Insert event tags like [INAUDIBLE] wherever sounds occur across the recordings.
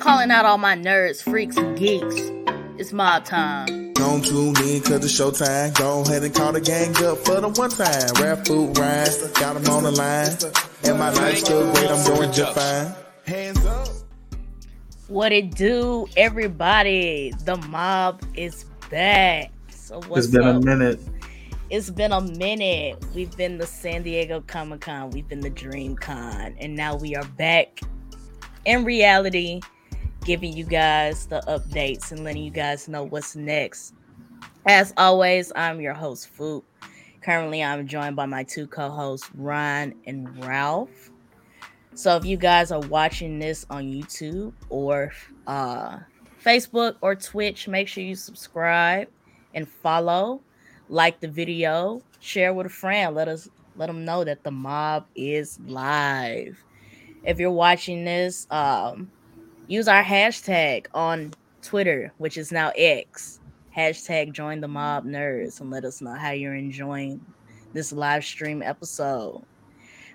Calling out all my nerds, freaks, and geeks. It's mob time. Don't tune in cause it's showtime. Go ahead and call the gang up for the one time. Rap food rhyme, got them on the line. And my life's still great, I'm doing just fine. Hands up. What it do, everybody? The mob is back. So what's It's been up? a minute. It's been a minute. We've been the San Diego Comic Con, we've been the Dream Con, and now we are back in reality, giving you guys the updates and letting you guys know what's next. As always, I'm your host, Foop. Currently, I'm joined by my two co hosts, Ron and Ralph. So, if you guys are watching this on YouTube or uh, Facebook or Twitch, make sure you subscribe and follow like the video, share with a friend. Let us let them know that the mob is live. If you're watching this, um, use our hashtag on Twitter, which is now X. Hashtag join the mob nerds and let us know how you're enjoying this live stream episode.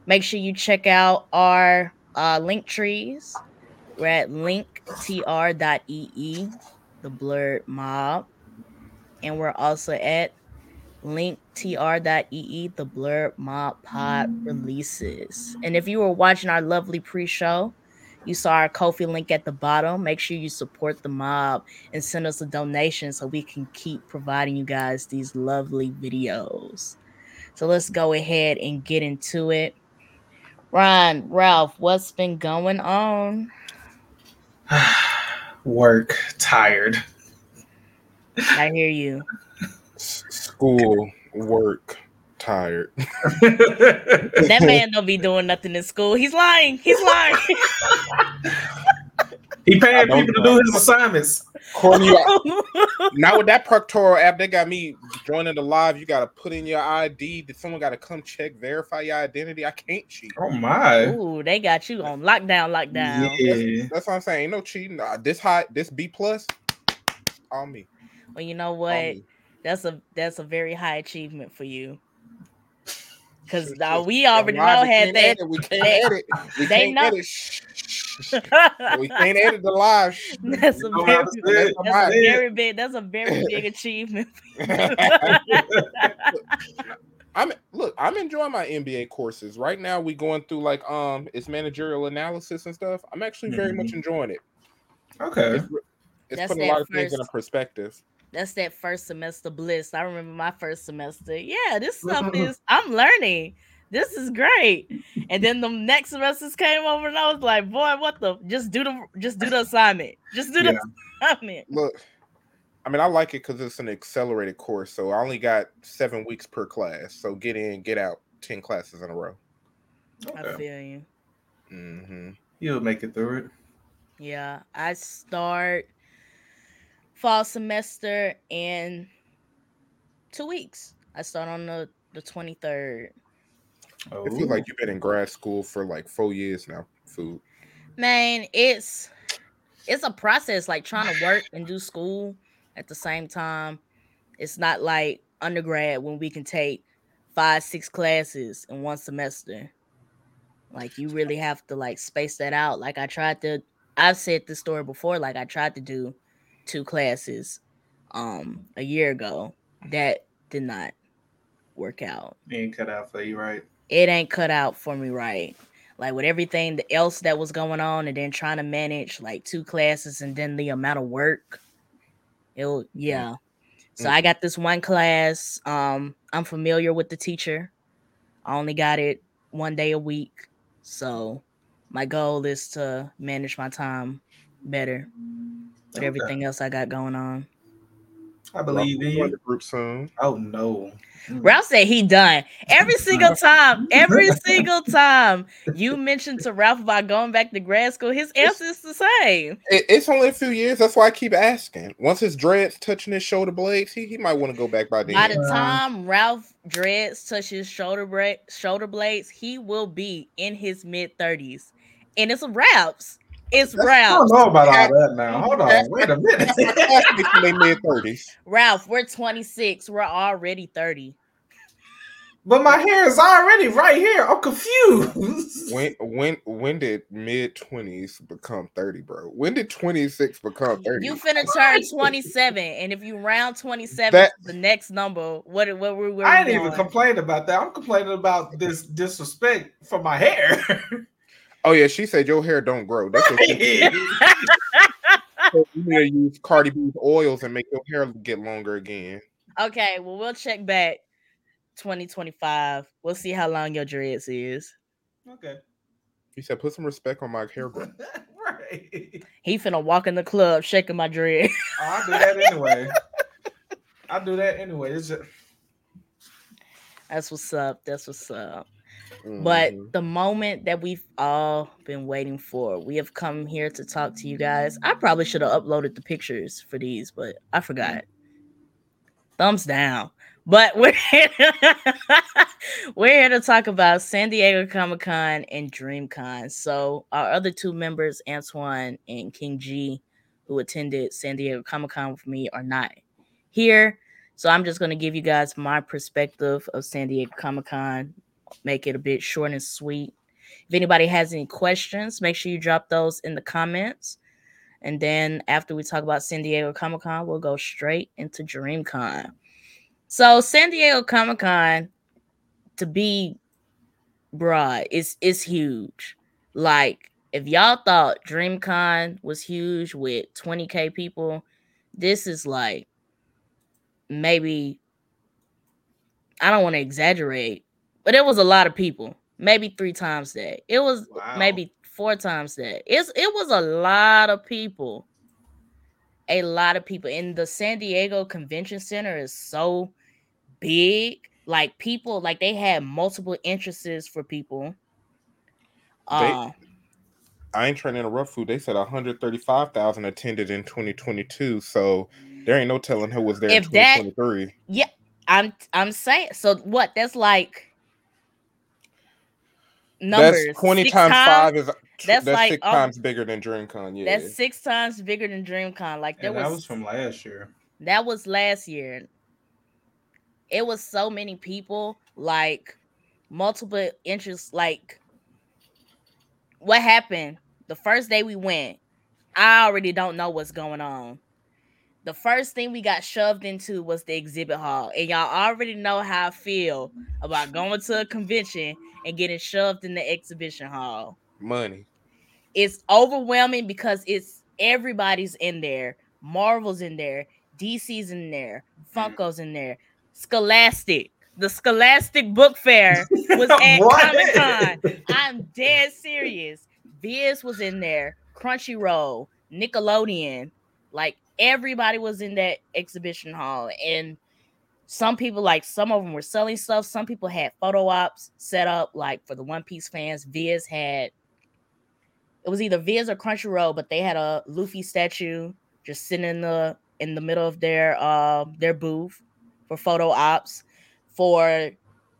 Make sure you check out our uh, link trees. We're at linktr.ee, the Blerd Mob. And we're also at linktr.ee, the Blerd Mob pod releases. And if you were watching our lovely pre-show, you saw our Kofi link at the bottom. Make sure you support the mob and send us a donation so we can keep providing you guys these lovely videos. So let's go ahead and get into it. Ron, Ralph, what's been going on? [SIGHS] Work, tired. I hear you. school, work, tired. [LAUGHS] That man don't be doing nothing in school. He's lying. He's lying. he paying I don't people to do his assignments. Courtney, [LAUGHS] now with that Proctoral app, they got me joining the live. You got to put in your ID. Did someone got to come check, verify your identity? I can't cheat. Oh my. Ooh, they got you on lockdown, lockdown. Yeah. That's what I'm saying. Ain't no cheating. Uh, this high, this B plus, on me. Well, you know what? That's a that's a very high achievement for you. Cause It's now we already know we had can't that. edit? We can't they- edit. We they can't know- edit. [LAUGHS] We can't edit the live. [LAUGHS] That's a very how to that's a very big that's a very big [LAUGHS] achievement. I'm look, I'm enjoying my MBA courses. Right now we going through like um it's managerial analysis and stuff. I'm actually very much enjoying it. Okay. It's, it's putting a lot of things in a perspective. That's that first semester bliss. I remember my first semester. Yeah, this [LAUGHS] stuff is I'm learning. This is great. And then the next semesters came over and I was like, boy, what the just do the just do the assignment. Just do the Yeah. assignment. Look, I mean I like it because it's an accelerated course, so I only got seven weeks per class. So get in, get out, ten classes in a row. I okay. feel you. hmm You'll make it through it. Yeah, I start fall semester in two weeks. I start on the the 23rd. Oh. It feels like you've been in grad school for like four years now. Foop. Man, it's it's a process like trying to work and do school at the same time. It's not like undergrad when we can take five, six classes in one semester. Like you really have to like space that out. Like I tried to I've said this story before, like I tried to do two classes um a year ago. That did not work out It ain't cut out for you, right? it ain't cut out for me right. Like with everything th- else that was going on, and then trying to manage like two classes and then the amount of work. It'll yeah. So I got this one class. Um, I'm familiar with the teacher. I only got it one day a week. So my goal is to manage my time better with Okay. everything else I got going on. I believe in Join you. the group soon. Oh no. Mm. Ralph said he done every single [LAUGHS] time. Every single time you mentioned to Ralph about going back to grad school, his answer is the same. It, it's only a few years. That's why I keep asking. Once his dreads touching his shoulder blades, he, he might want to go back by then. By the time Ralph dreads touch his shoulder bra- shoulder blades, he will be in his mid thirties, and it's a Ralph's. It's Ralph. I don't know about all that now. [LAUGHS] Hold on. Wait a minute. in their mid thirties. Ralph, we're 26. We're already 30. But my hair is already right here. I'm confused. [LAUGHS] When when when did mid twenties become thirty, bro? When did twenty six become thirty? You finna turn 27, and if you round 27 That- the next number, what what were we? I ain't even complain about that. I'm complaining about this disrespect for my hair. [LAUGHS] oh yeah, she said your hair don't grow. That's what she said. [LAUGHS] You need to use Cardi B's oils and make your hair get longer again. okay, well we'll check back 2025. We'll see how long your dreads is. okay. He said, "Put some respect on my hair growth." [LAUGHS] right. He finna walk in the club shaking my dread. [LAUGHS] Oh, I do that anyway. I do that anyway. It's just That's what's up. That's what's up. But Mhm. the moment that we've all been waiting for, we have come here to talk to you guys. I probably should have uploaded the pictures for these, but I forgot. Thumbs down. But [LAUGHS] we're here, [LAUGHS] we're here to talk about San Diego Comic Con and DreamCon. So our other two members, Antoine and King G, who attended San Diego Comic Con with me, are not here. So I'm just gonna give you guys my perspective of San Diego Comic Con, make it a bit short and sweet. If anybody has any questions, make sure you drop those in the comments. And then after we talk about San Diego Comic Con, we'll go straight into DreamCon. So San Diego Comic Con, to be broad, is is huge. Like if y'all thought DreamCon was huge with 20k people, this is like maybe I don't want to exaggerate, but it was a lot of people. Maybe three times that. It was Wow. maybe four times that. It's it was a lot of people. A lot of people. And the San Diego Convention Center is so big. Like people, like they had multiple entrances for people. They- Uh, I ain't trying to interrupt Foop. They said 135,000 attended in 2022, so there ain't no telling who was there If in that- 2023. I'm I'm saying so what that's like numbers. That's 20 six times, five is That's that's, like, six um, times bigger than DreamCon. Yeah, That's six times bigger than DreamCon. Like there and that was, was from last year. that was last year. It was so many people, like multiple interests. Like what happened the first day we went? I already don't know what's going on. The first thing we got shoved into was the exhibit hall, and y'all already know how I feel about going to a convention and getting shoved in the exhibition hall money. it's overwhelming because it's everybody's in there. Marvel's in there, DC's in there, Funko's in there, Scholastic. The Scholastic Book Fair [LAUGHS] was at Comic Con. I'm dead serious. Viz was in there, Crunchyroll, Nickelodeon, like everybody was in that exhibition hall. And some people, like some of them were selling stuff. Some people had photo ops set up, like for the One Piece fans. Viz had it was either Viz or Crunchyroll, but they had a Luffy statue just sitting in the in the middle of their uh their booth for photo ops. For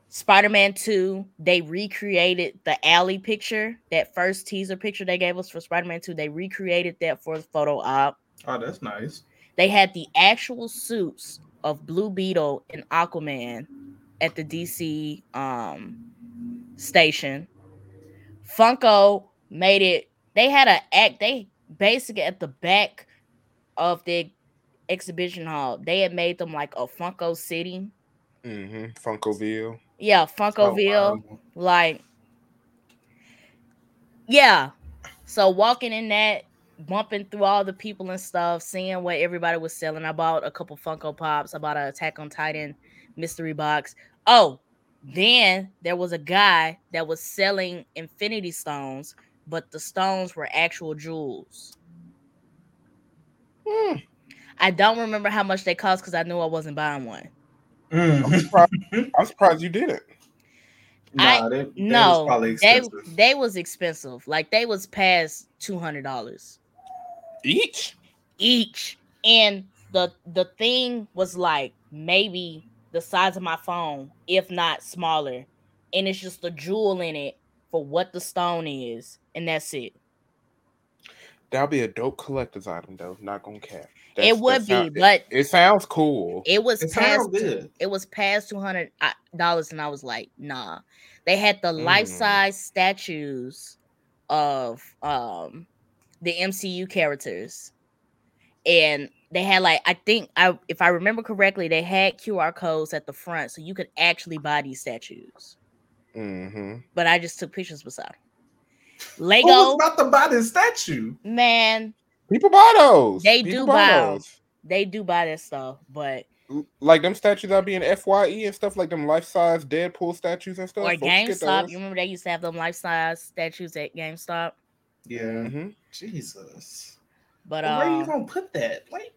Spider-Man 2, they recreated the alley picture, that first teaser picture they gave us for Spider-Man 2. They recreated that for the photo op. Oh, that's nice. They had the actual suits of Blue Beetle and Aquaman at the DC um station. Funko made it. They had an act. They basically at the back of the exhibition hall. They had made them like a Funko City. Mm-hmm. Funkoville. Yeah, Oh, Funkoville. wow. Like, yeah. So walking in that, bumping through all the people and stuff, seeing what everybody was selling. I bought a couple Funko Pops. I bought an Attack on Titan mystery box. Oh, then there was a guy that was selling Infinity Stones, but the stones were actual jewels. Hmm. I don't remember how much they cost because I knew I wasn't buying one. Mm. [LAUGHS] I'm surprised you didn't. I- Nah, they, they was No, probably they they was expensive. Like they was past two hundred dollars. Each? each and the the thing was like maybe the size of my phone if not smaller and it's just a jewel in it for what the stone is and that's it That'll be a dope collector's item, though. Not gonna cap. it would be, sound- but it, it sounds cool. it was It past sounds good. it was past two hundred dollars, and I was like, nah. They had the life Mm. size statues of um the MCU characters, and they had like I think I if I remember correctly, they had QR codes at the front, so you could actually buy these statues. hmm But I just took pictures beside them. Who Lego, was about to buy this statue? man, People buy those. They People do buy. those. they do buy that stuff, but Like them statues that be in Fye and stuff, like them life size Deadpool statues and stuff. or GameStop. You remember they used to have them life size statues at GameStop, Yeah. Mhm. Jesus. but But where you uh, gonna put that? Like,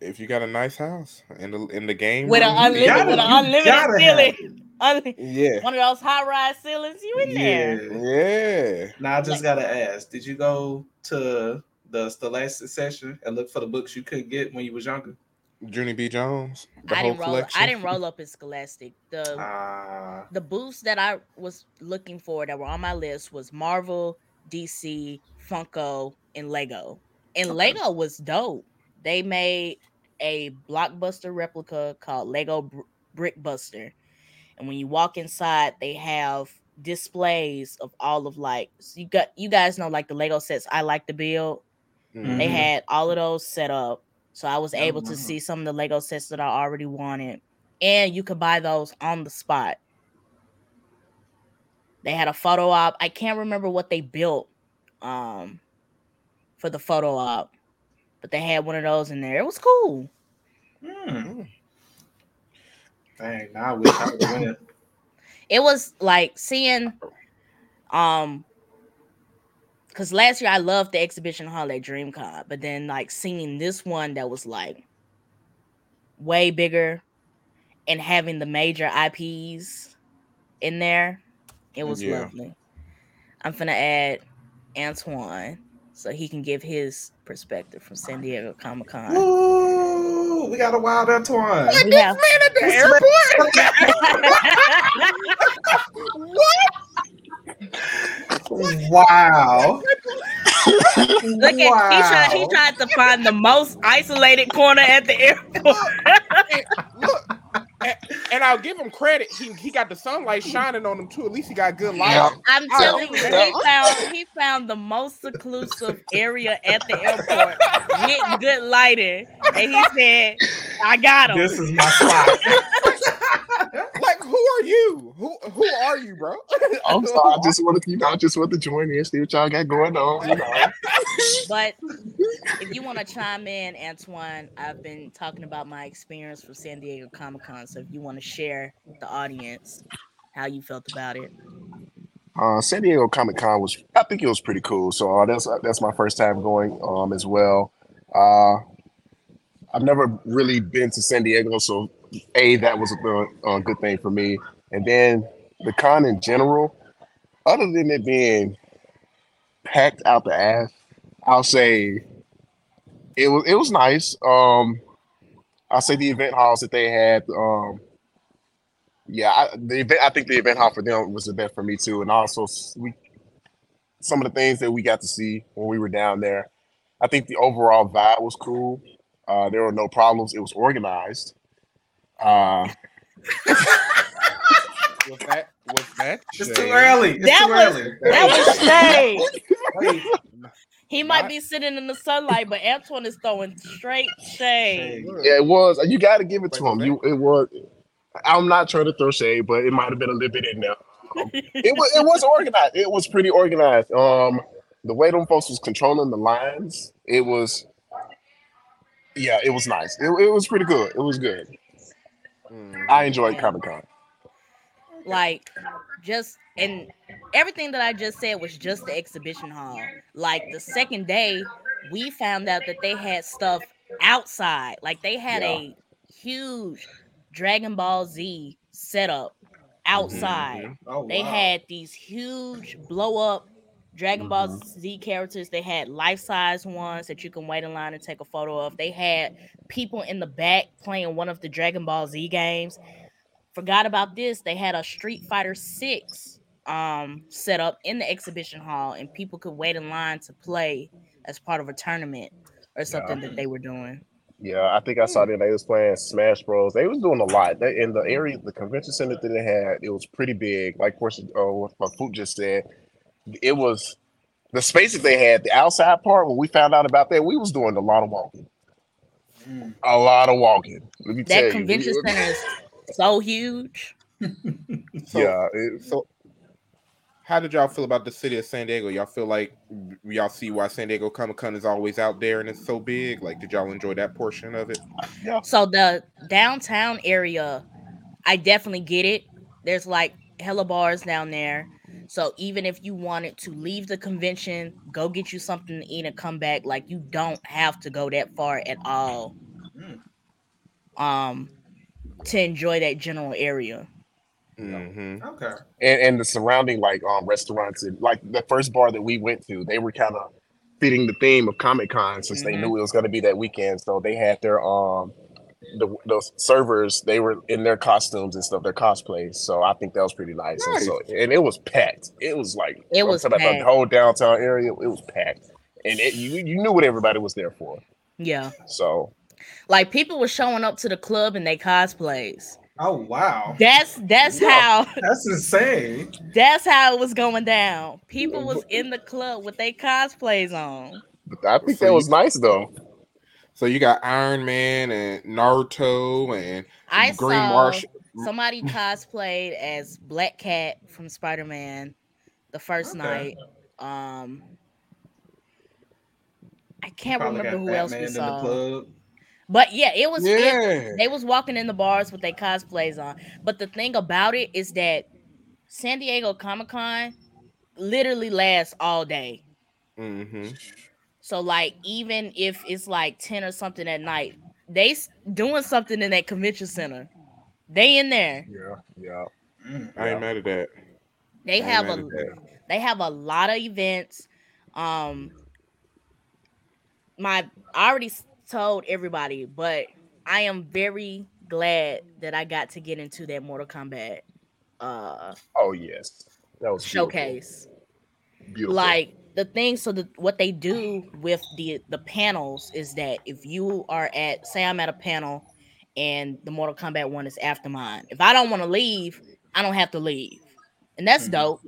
If you got a nice house in the in the game, With a room, unlimited- you with got a unlimited ceiling. have it. un- it. one of those high rise ceilings, you in there? Yeah. yeah, Now I just gotta ask: Did you go to the Scholastic session and look for the books you couldn't get when you was younger? yeah. Junie B. Jones. The I whole didn't roll. collection. I didn't roll up in Scholastic. The Ah, the booths that I was looking for that were on my list was Marvel, DC, Funko, and Lego. And Okay. Lego was dope. They made a blockbuster replica called Lego Br- Brickbuster. And when you walk inside, they have displays of all of like so you got you guys know like the Lego sets I like to build. Mhm. They had all of those set up. So I was Oh, able to see some of the Lego sets that I already wanted. And you could buy those on the spot. They had a photo op. I can't remember what they built um for the photo op, but they had one of those in there. It was cool. hmm. Dang, now I wish I would went. [COUGHS] It was like seeing um because last year I loved the exhibition hall at DreamCon, but then like seeing this one that was like way bigger and having the major IPs in there, it was Yeah. lovely. I'm gonna add Antoine so he can give his perspective from San Diego Comic Con. Ooh, we got a wild Antoine. We have- at the wow. [LAUGHS] Look at he tried he tried to find the most isolated corner at the airport. Look, and, and I'll give him credit. He he got the sunlight shining on him too. At least he got good light. Yeah. I'm telling you, he found he found the most seclusive area at the airport, getting good lighting, and he said, "I got him." This is my spot. Like, who are you? Who who are you, bro? [LAUGHS] I'm sorry. I just want to, you know, I just want to join in, see what y'all got going on. You know. But if you want to chime in, Antoine, I've been talking about my experience from San Diego Comic Con. So if you want to share with the audience how you felt about it, Uh, San Diego Comic Con was, I think it was pretty cool. So uh, that's that's my first time going um, as well. Uh, I've never really been to San Diego, so a that was a, a good thing for me. And then the con in general, other than it being packed out the ass, I'll say it was it was nice. Um, I'll say the event halls that they had. Um, yeah, I, the event. I think the event hall for them was the best for me too, and also we some of the things that we got to see when we were down there. I think the overall vibe was cool. Uh, there were no problems. It was organized. Uh, Was that was that? It's shade? too early. It's That too was- early. that was shade. Wait, He might Not- be sitting in the sunlight, but Antoine is throwing straight shade. shade. yeah, it was. You got to give it to him. You, it was. I'm not trying to throw shade, but it might have been a little bit in there. Um, it was. It was organized. It was pretty organized. Um, the way them folks was controlling the lines, it was. Yeah, it was nice. It, it was pretty good. It was good. Mhm. I enjoyed Comic Con. like just and everything that I just said was just the exhibition hall. Like the second day, we found out that they had stuff outside. Like they had Yeah. a huge Dragon Ball Z setup outside. Oh, They wow. had these huge blow up Dragon Ball Mm-hmm. Z characters. They had life size ones that you can wait in line and take a photo of. They had people in the back playing one of the Dragon Ball Z games. Forgot about this. They had a Street Fighter 6 um set up in the exhibition hall and people could wait in line to play as part of a tournament or something that they were doing. Yeah, I think I saw that they was playing Smash Bros. They was doing a lot. They, in the area, the convention center that they had, it was pretty big. Like of course, oh, what Foop just said, it was the space that they had. The outside part, when we found out about that, we was doing a lot of walking. Mm. A lot of walking. Let me That you. convention We- center is so huge. [LAUGHS] So, yeah, it, So, how did y'all feel about the city of San Diego? Y'all feel like y'all see why San Diego Comic Con is always out there and it's so big? Like, did y'all enjoy that portion of it? So the downtown area, I definitely get it. There's like hella bars down there. So even if you wanted to leave the convention, go get you something to eat and come back, like you don't have to go that far at all. Mm. Um to enjoy that general area. Mm-hmm. Okay. and, and the surrounding like um restaurants and like the first bar that we went to, they were kind of fitting the theme of Comic Con since they Mhm. knew it was going to be that weekend. So they had their um the those servers they were in their costumes and stuff, their cosplays. So I think that was pretty nice. And so and it was packed. It was like It was talking about packed. the whole downtown area. It was packed, and it, you you knew what everybody was there for. Yeah. So Like people were showing up to the club in their cosplays. Oh wow. That's that's Yeah. how That's insane. that's how it was going down. People was in the club with their cosplays on. I think that was nice though. So you got Iron Man and Naruto and I Green saw Marsh. somebody cosplayed as Black Cat from Spider Man the first Okay. night. Um, I can't Probably remember got who else Batman we in the saw, club. but yeah, it was. it- Yeah. they was walking in the bars with their cosplays on. But the thing about it is that San Diego Comic Con literally lasts all day. Mm-hmm. So like even if it's like 10 or something at night, they doing something in that convention center. They in there. Yeah, yeah. Mm. I ain't mad at that. They I have a they have a lot of events. Um my I already told everybody, but I am very glad that I got to get into that Mortal Kombat uh Oh yes, that was beautiful. showcase. Beautiful. like the thing so the what they do with the the panels is that if you are at say i'm at a panel and the mortal kombat one is after mine if i don't want to leave i don't have to leave and that's Mhm. dope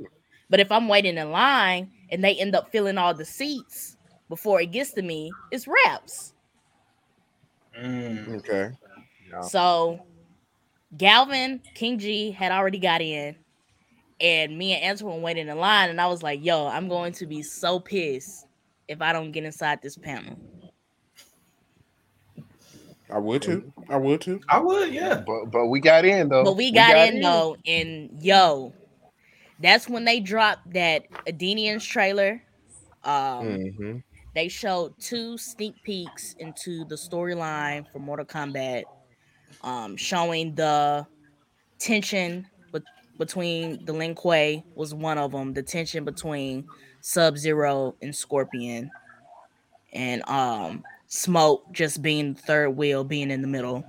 but if i'm waiting in line and they end up filling all the seats before it gets to me it's wraps Mm. Okay. Yeah. so galvin king g had already got in and me and Antoine waiting in line, and I was like, "Yo, I'm going to be so pissed if I don't get inside this panel." I would too. I would too. I would, yeah. But but we got in though. But we got, in, though, and yo, that's when they dropped that Edenians trailer. Um, Mm-hmm. they showed two sneak peeks into the storyline for Mortal Kombat, um, showing the tension bet- between the Lin Kuei was one of them. The tension between Sub Zero and Scorpion, and um, Smoke just being the third wheel, being in the middle.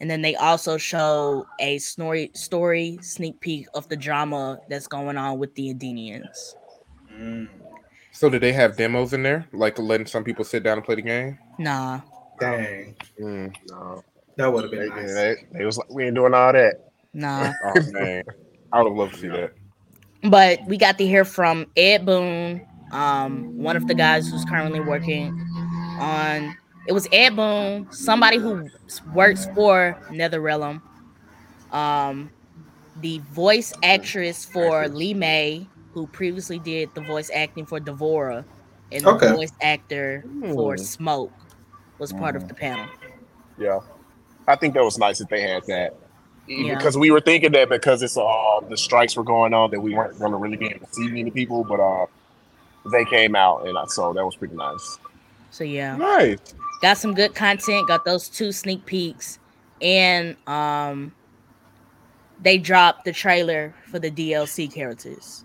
And then they also show a story story sneak peek of the drama that's going on with the Edenians. Mm. So did they have demos in there, like letting some people sit down and play the game? Nah, Dang. Mm. No, That would have they, been nice. they, they was like, we ain't doing all that. nah. Oh [LAUGHS] man, I would have loved to see that. but we got to hear from Ed Boon, um, one of the guys who's currently working on. It was Ed Boon, somebody who works for NetherRealm, um, the voice actress for Li Mei, who previously did the voice acting for D'Vorah, and the Okay. voice actor for Hmm. Smoke was part of the panel. Yeah, I think that was nice that they had that. Yeah. Because we were thinking that because it's uh the strikes were going on that we weren't going to really be able to see many people, but uh they came out and I saw that was pretty nice. So yeah. Nice. got some good content got those two sneak peeks and um they dropped the trailer for the dlc characters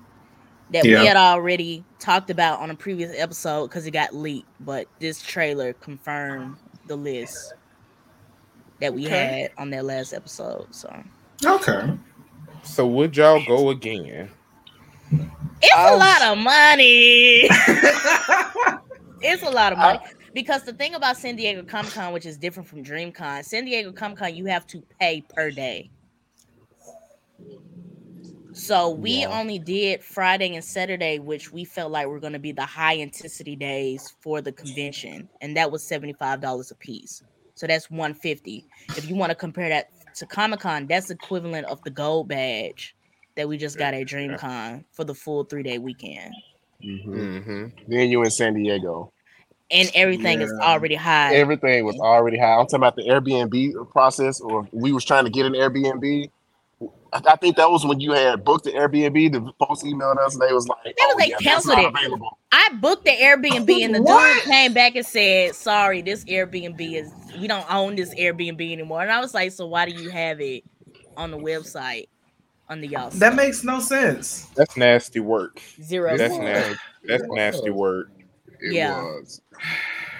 that Yeah. we had already talked about on a previous episode because it got leaked but this trailer confirmed the list that we Okay. had on that last episode so Okay. So would y'all go again? it's a Um, lot of money [LAUGHS] it's a lot of money because the thing about San Diego Comic Con, which is different from DreamCon, San Diego Comic Con, you have to pay per day. So we Yeah. only did Friday and Saturday, which we felt like were going to be the high intensity days for the convention, and that was seventy five dollars a piece. So that's one fifty. If you want to compare that to Comic Con, that's equivalent of the gold badge that we just got at DreamCon for the full three day weekend, Mhm. Mm-hmm. Then you in San Diego. and everything is already high. Everything was already high. I'm talking about the Airbnb process, or we was trying to get an Airbnb. I, I think that was when you had booked the Airbnb. The folks emailed us and they was like, they was "Oh, like, yeah, that's canceled not it. available." I booked the Airbnb [LAUGHS] and the What? dude came back and said, "Sorry, this Airbnb is we don't own this Airbnb anymore." And I was like, "So why do you have it on the website under y'all?" That stuff?" makes no sense. That's nasty work. zero. That's cents. nasty. That's nasty work. It Yeah. was.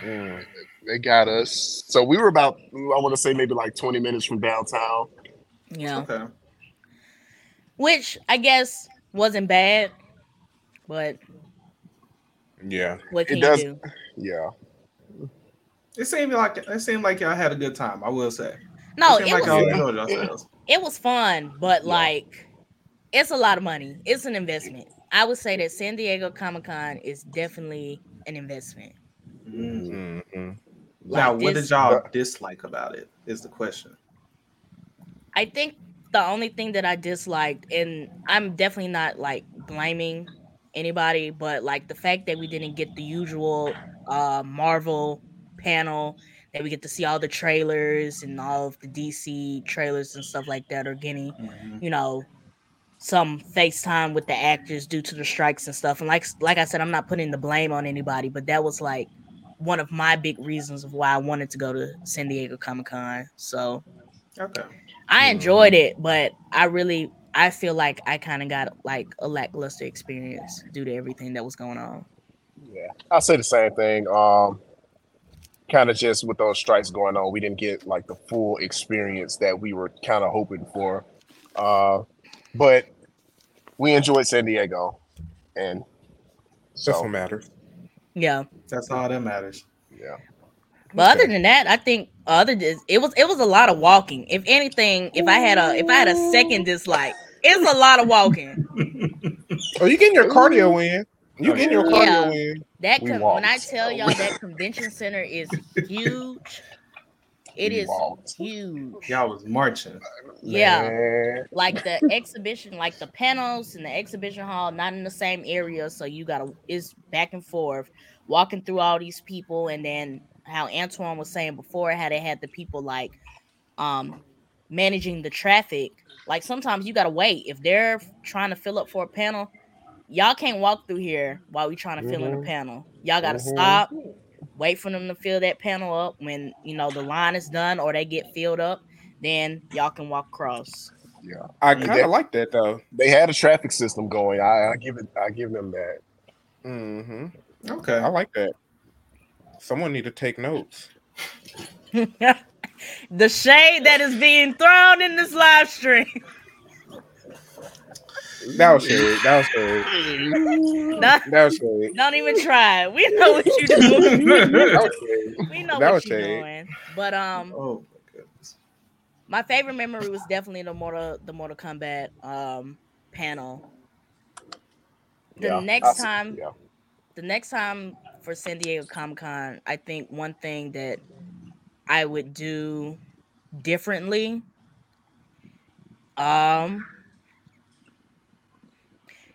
Mm. They got us. So we were about, I want to say maybe like 20 minutes from downtown. Yeah, Okay. Which I guess wasn't bad, but Yeah. what can It you does- do? Yeah. It seemed like it seemed like y'all had a good time. I will say. No, it it like was y'all enjoyed yourselves. it was fun, but Yeah. like it's a lot of money. It's an investment. I would say that San Diego Comic Con is definitely an investment. Mm. Mm-hmm. Now, what this- did y'all dislike about it? Is the question. I think the only thing that I disliked, and I'm definitely not like blaming anybody, but like the fact that we didn't get the usual uh Marvel panel, that we get to see all the trailers and all of the DC trailers and stuff like that, or getting, you know, some FaceTime with the actors due to the strikes and stuff. And like like I said, I'm not putting the blame on anybody, but that was like one of my big reasons of why I wanted to go to San Diego Comic Con. So Okay. I enjoyed it, but I really I feel like I kind of got like a lackluster experience due to everything that was going on. Yeah. I'll say the same thing. Um, kind of just with those strikes going on, we didn't get like the full experience that we were kind of hoping for. Uh, but we enjoyed San Diego, and That's so what matters. Yeah, That's all that matters. yeah. But Okay. other than that, I think other than it was it was a lot of walking. If anything, if I had a if I had a second dislike, it's a lot of walking. Oh, you getting your cardio in? You Oh, getting your yeah. cardio in? That We con- when I tell y'all that convention center is huge, it We is walked. huge. Y'all was marching. Yeah. Man, like the exhibition, like the panels and the exhibition hall, not in the same area. So you gotta is back and forth, walking through all these people, and then how Antoine was saying before, how they had the people like um managing the traffic. Like sometimes you gotta wait if they're trying to fill up for a panel. Y'all can't walk through here while we trying to fill in Mhm. a panel. Y'all gotta Mhm. stop, wait for them to fill that panel up. When you know the line is done or they get filled up, then y'all can walk across. yeah. I kind of like that though. They had a traffic system going. I, I give it. I give them that. hmm Okay. I like that. Someone need to take notes. [LAUGHS] the shade that is being thrown in this live stream. That was shade. That was shade. don't, [LAUGHS] That was shade. don't even try. We know what you're doing. [LAUGHS] That was shade. We know That what you're shade. doing. But um, Oh my goodness. my favorite memory was definitely the Mortal the Mortal Kombat um panel. The Yeah, next time, Yeah. the next time for San Diego Comic Con, I think one thing that I would do differently, um,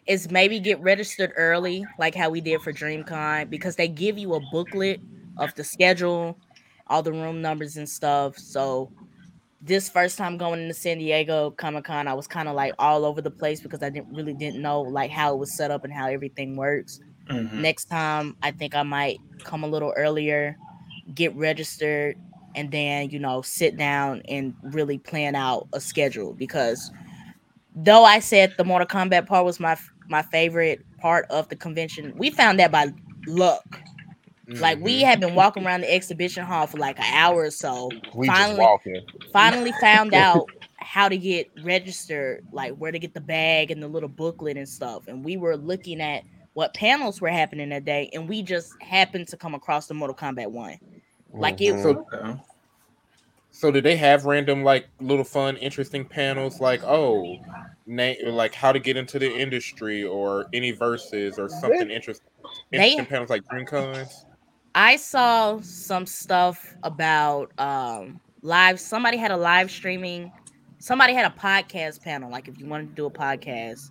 is maybe get registered early, like how we did for DreamCon, because they give you a booklet of the schedule, all the room numbers and stuff. So this first time going into San Diego Comic Con, I was kind of like all over the place because I didn't really didn't know like how it was set up and how everything works. Mhm. Next time, I think I might come a little earlier, get registered, and then you know sit down and really plan out a schedule because though I said the Mortal Kombat part was my my favorite part of the convention, we found that by luck. Like we Mhm. had been walking around the exhibition hall for like an hour or so. We just finally, finally found [LAUGHS] out how to get registered, like where to get the bag and the little booklet and stuff. And we were looking at what panels were happening that day, and we just happened to come across the Mortal Kombat one. Like it, Mhm. So- Okay. So did they have random like little fun, interesting panels like oh, na- like how to get into the industry or any verses or something interesting? They- panels like Dream Cons. I saw some stuff about um live. Somebody had a live streaming. Somebody had a podcast panel. Like if you wanted to do a podcast,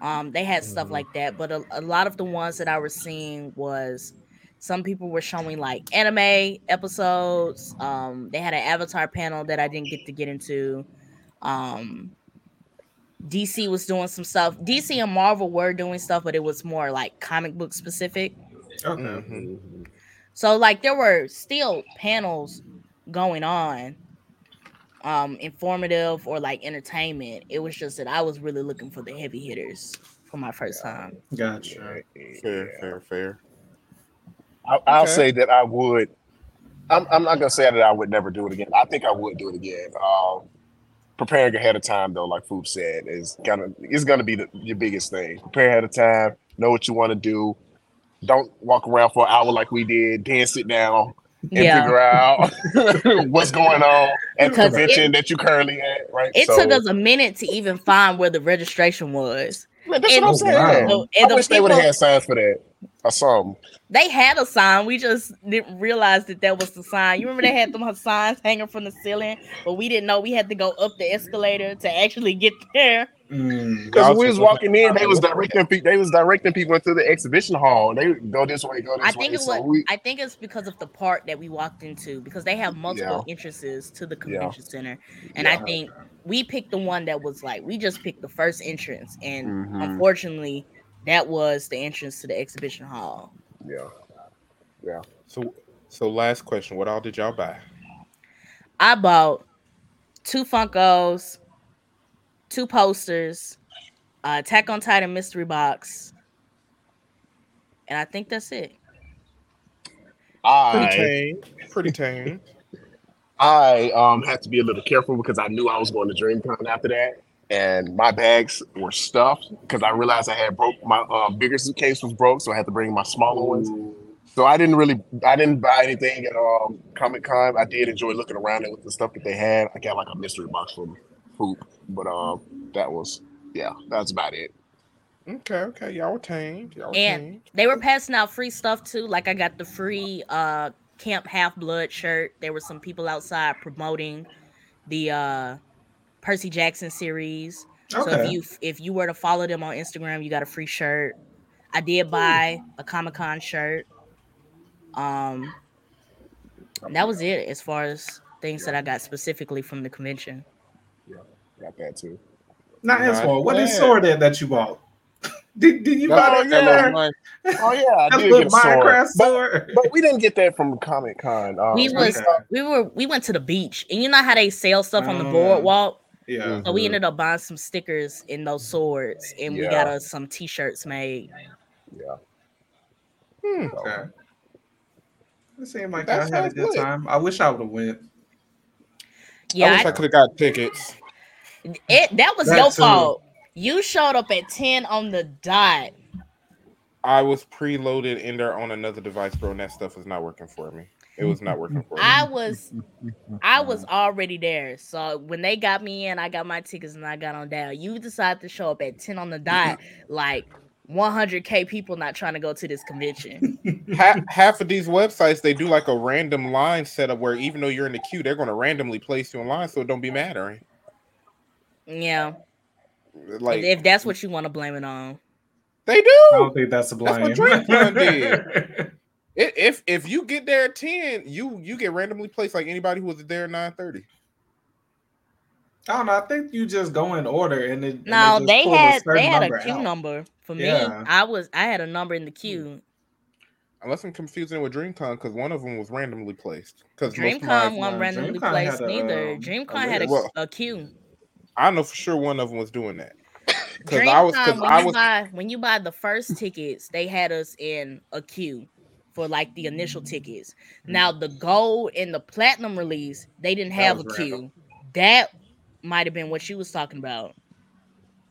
um, they had stuff Mhm. like that. But a, a lot of the ones that I was seeing was some people were showing like anime episodes. Um, they had an Avatar panel that I didn't get to get into. Um, DC was doing some stuff. DC and Marvel were doing stuff, but it was more like comic book specific. Okay. Mhm. So like there were still panels going on, um, informative or like entertainment. It was just that I was really looking for the heavy hitters for my first time. Gotcha. Fair, fair, fair. I, I'll Okay. say that I would. I'm, I'm not gonna say that I would never do it again. I think I would do it again. Um, preparing ahead of time, though, like Foop said, is gonna is gonna be the, your biggest thing. Prepare ahead of time. Know what you want to do. Don't walk around for an hour like we did. Then sit down and Yeah. figure out [LAUGHS] what's going on at the convention that you currently at. Right. It So, took us a minute to even find where the registration was. Man, that's and- what I'm saying. Wow. So, I and the wish they would have had signs for that or something. They had a sign. We just didn't realize that that was the sign. You remember they had them signs hanging from the ceiling, but we didn't know we had to go up the escalator to actually get there. Mm. Because Y'all we was walking in, they was directing people. They was directing people into the exhibition hall. They go this way, go this I way. think it So was. we- I think it's because of the part that we walked into because they have multiple entrances to the convention center, and I think we picked the one that was like we just picked the first entrance, and Mhm. unfortunately, that was the entrance to the exhibition hall. Yeah, yeah. So, so last question: What all did y'all buy? I bought two Funkos, two posters, uh, Attack on Titan mystery box, and I think that's it. Pretty tame. Pretty tame. [LAUGHS] I um had to be a little careful because I knew I was going to DreamCon after that, and my bags were stuffed because I realized I had broke my uh, bigger suitcase was broke, so I had to bring my smaller ones. So I didn't really, I didn't buy anything at um, Comic Con. I did enjoy looking around it with the stuff that they had. I got like a mystery box from Hoop, but um, that was yeah, that's about it. Okay, okay. Y'all were tamed. Y'all were And- tamed. They were passing out free stuff too. Like I got the free uh Camp Half Blood shirt. There were some people outside promoting the uh Percy Jackson series. Okay. So if you if you were to follow them on Instagram, you got a free shirt. I did buy a Comic Con shirt. Um that was it as far as things that I got specifically from the convention. Got that too. Not Not Answell. What is sword that that you bought? [LAUGHS] Did, did you buy Oh, that? yeah. there? [LAUGHS] Oh yeah, I That did little get a sword, Minecraft but, sword. but we didn't get that from Comic Con. Um, We was Okay. we were we went to the beach and you know how they sell stuff on the Mm. boardwalk? Yeah. So we ended up buying some stickers in those swords, and we got us some T-shirts made. Yeah. hmm. Okay. It seemed like That I had a sounds good time. I wish I would have went. Yeah, I wish I, I- could have got tickets. It that was That your too. fault. You showed up at ten on the dot. I was preloaded in there on another device, bro, and that stuff was not working for me. It was not working for me. I was, I was already there. So when they got me in, I got my tickets and I got on down. You decided to show up at ten on the dot, like 100k people not trying to go to this convention. [LAUGHS] half, half of these websites they do like a random line setup where even though you're in the queue, they're going to randomly place you in line, so it don't be mattering. Yeah, Like if that's what you want to blame it on. they do. I do. don't think that's a That's blame. what DreamCon did. [LAUGHS] I- If if you get there at ten, you you get randomly placed like anybody who was there at nine thirty. I don't know. I think you just go in order and it. No, just they pull a had they had a queue out. number for me. Yeah. I was I had a number in the queue. Unless I'm confusing it with DreamCon because one of them was randomly placed. Because DreamCon wasn't randomly DreamCon placed a, neither. um, DreamCon a had a, list. a queue. I know for sure one of them was doing that. Because I was because when I you was buy when you buy the first tickets, they had us in a queue for like the initial tickets. Mm. Now the gold and the platinum release, they didn't have a queue. random. That might have been what you was talking about.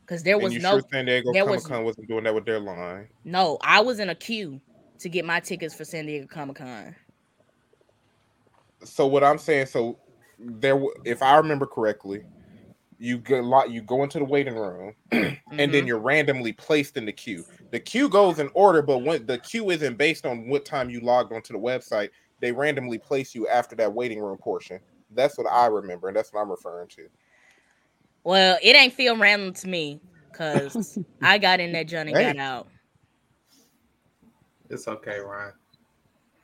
because there was you no sure San Diego Comic was- Con wasn't doing that with their line? no. I was in a queue to get my tickets for San Diego Comic Con. So what I'm saying, so there, if I remember correctly, you go lot, you go into the waiting room, [CLEARS THROAT] and Mm-hmm. then you're randomly placed in the queue. The queue goes in order, but when the queue isn't based on what time you logged onto the website, they randomly place you after that waiting room portion. That's what I remember, and that's what I'm referring to. Well, it ain't feel random to me because [LAUGHS] I got in that journey, Hey. got out. It's okay, Ryan.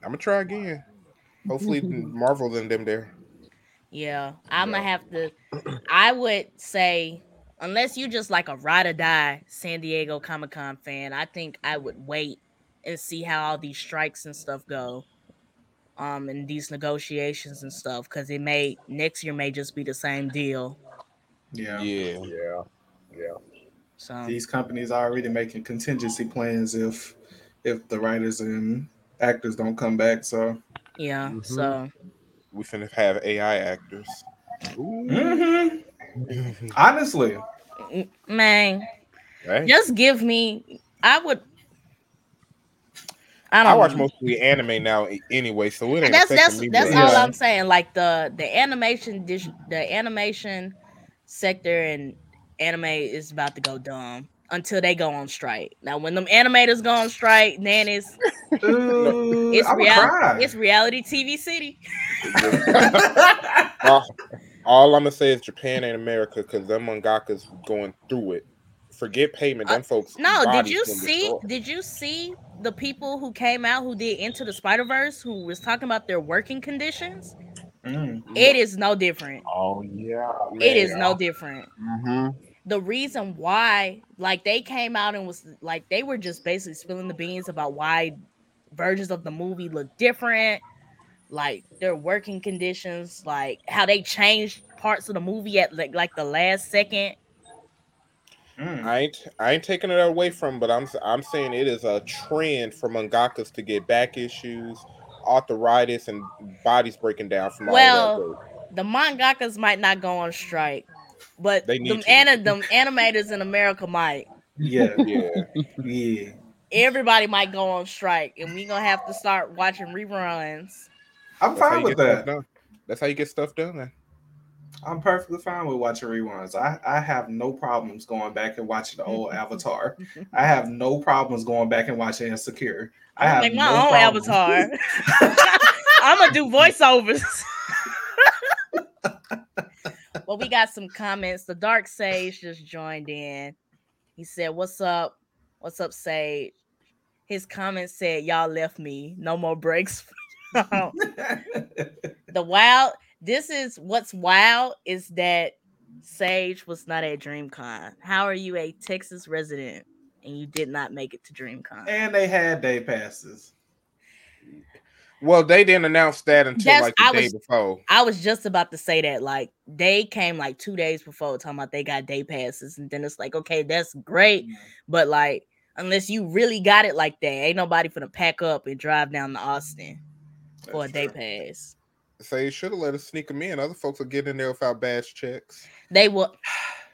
I'm gonna try again. Hopefully, [LAUGHS] Marvel and them there. Yeah, I'm gonna have to. I would say, unless you're just like a ride or die San Diego Comic Con fan, I think I would wait and see how all these strikes and stuff go, um, and these negotiations and stuff, because it may next year may just be the same deal. Yeah. Yeah, Yeah, yeah. So These companies are already making contingency plans if if the writers and actors don't come back. So yeah, Mhm. so we finna have AI actors. Mhm. honestly, man, Hey, just give me. I would. I don't I watch know. mostly anime now anyway, so it ain't that's that's me. that's much. all Yeah. I'm saying. Like the the animation dish, the animation sector and anime is about to go dumb until they go on strike. Now, when them animators go on strike, then it's Ooh, it's I'ma reality it's reality TV city. [LAUGHS] all, all I'm gonna say is Japan and America because them mangakas going through it. Forget payment, them folks. Uh, No, did you see? Did you see the people who came out who did Into the Spider Verse who was talking about their working conditions? Mm. It is no different. Oh yeah. It is no different. Mhm. The reason why like they came out and was like they were just basically spilling the beans about why versions of the movie look different like their working conditions like how they changed parts of the movie at like like the last second Mm. I ain't I ain't taking it away from, but I'm I'm saying it is a trend for mangakas to get back issues, arthritis, and bodies breaking down from all Well, that. work. the mangakas might not go on strike but They need them, ana- them animators in america might Yeah, Yeah, yeah. everybody might go on strike and we gonna have to start watching reruns I'm that's fine with that. That's how you get stuff done. I'm perfectly fine with watching reruns. I, I have no problems going back and watching the old [LAUGHS] Avatar. I have no problems going back and watching Insecure. I i'm have make my no own problems. avatar [LAUGHS] [LAUGHS] I'm gonna do voiceovers. Well, we got some comments. The Dark Sage just joined in. He said, "What's up? What's up, Sage?" His comment said, "Y'all left me. No more breaks." [LAUGHS] the wild. This is what's wild is that Sage was not at DreamCon. How are you a Texas resident and you did not make it to DreamCon? and they had day passes. Well, they didn't announce that until That's- like the I day was- before. I was just about to say that. Like they came like two days before talking about they got day passes, and then it's like, okay, that's great, mm-hmm. but like unless you really got it like that, ain't nobody finna pack up and drive down to Austin for a That's day true. pass. So you should have let us sneak them in. Other folks will get in there without badge checks. They will. [SIGHS] [SIGHS]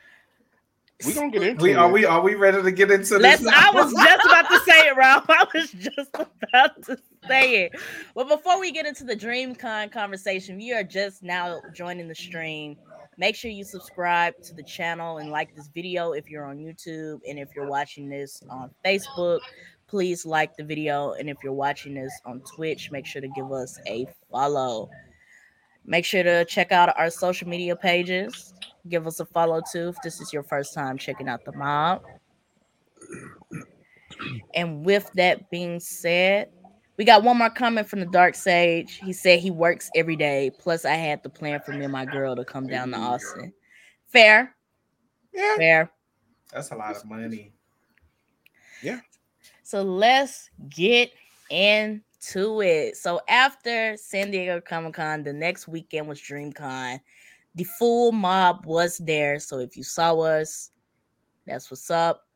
We gonna get into We it. are we are we ready to get into Let's. this? [LAUGHS] I was just about to say it, Rob. I was just about to say it. But before we get into the DreamCon conversation, if you are just now joining the stream, make sure you subscribe to the channel and like this video if you're on YouTube, and if you're watching this on Facebook, please like the video. And if you're watching this on Twitch, make sure to give us a follow. Make sure to check out our social media pages. Give us a follow too if this is your first time checking out the mob. And with that being said, we got one more comment from the Dark Sage. He said he works every day. Plus, I had the plan for me and my girl to come down to Austin. Fair, yeah. fair. That's a lot of money. Yeah. So let's get into it. So after San Diego Comic Con, the next weekend was DreamCon. The full mob was there. So if you saw us, that's what's up.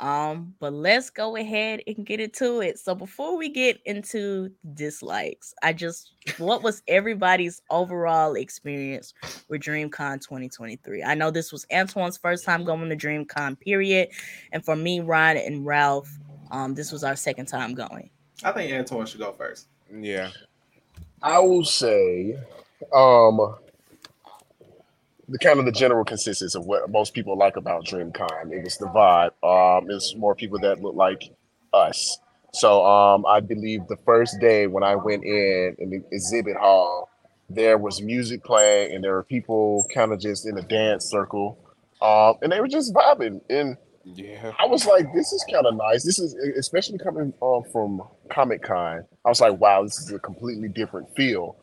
Um, but let's go ahead and get into it. So before we get into dislikes, I just what was everybody's overall experience with DreamCon 2023? I know this was Antoine's first time going to DreamCon, period. And for me, Ryan and Ralph, um, this was our second time going. I think Antoine should go first. Yeah. I will say, um, the kind of the general consensus of what most people like about DreamCon. It was the vibe. Um, it's more people that look like us. So um, I believe the first day when I went in in the exhibit hall, there was music playing and there were people kind of just in a dance circle, um, and they were just vibing. And Yeah. I was like, this is kind of nice. This is especially coming um, from Comic Con. I was like, wow, this is a completely different feel,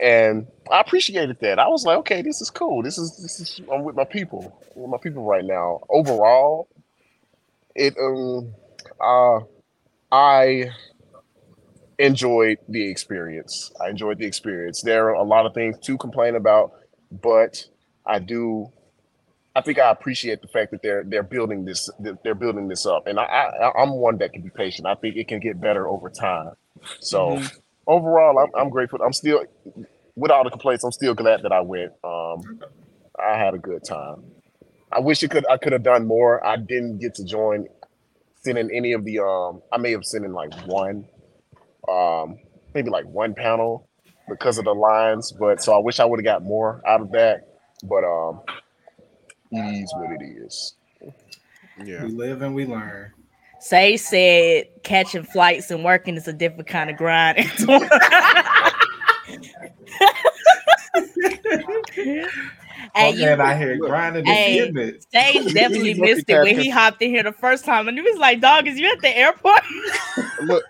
and I appreciated that. I was like, okay, this is cool. This is this is I'm with my people, with my people right now. Overall, it um uh I enjoyed the experience. I enjoyed the experience. There are a lot of things to complain about, but I do I think I appreciate the fact that they're they're building this they're building this up, and I, I I'm one that can be patient. I think it can get better over time. So overall, I'm I'm grateful. I'm still with all the complaints. I'm still glad that I went. Um, I had a good time. I wish it could I could have done more. I didn't get to join send in any of the um. I may have sent in like one, um, maybe like one panel because of the lines. But so I wish I would have got more out of that. But um, is what it is. Yeah. We live and we learn. Sage said catching flights and working is a different kind of grind. [LAUGHS] hey, you, man, I hear grinding and Hey. getting it. Sage [LAUGHS] definitely missed it when he hopped in here the first time, and he was like, "Dog, is you at the airport?" [LAUGHS] Look,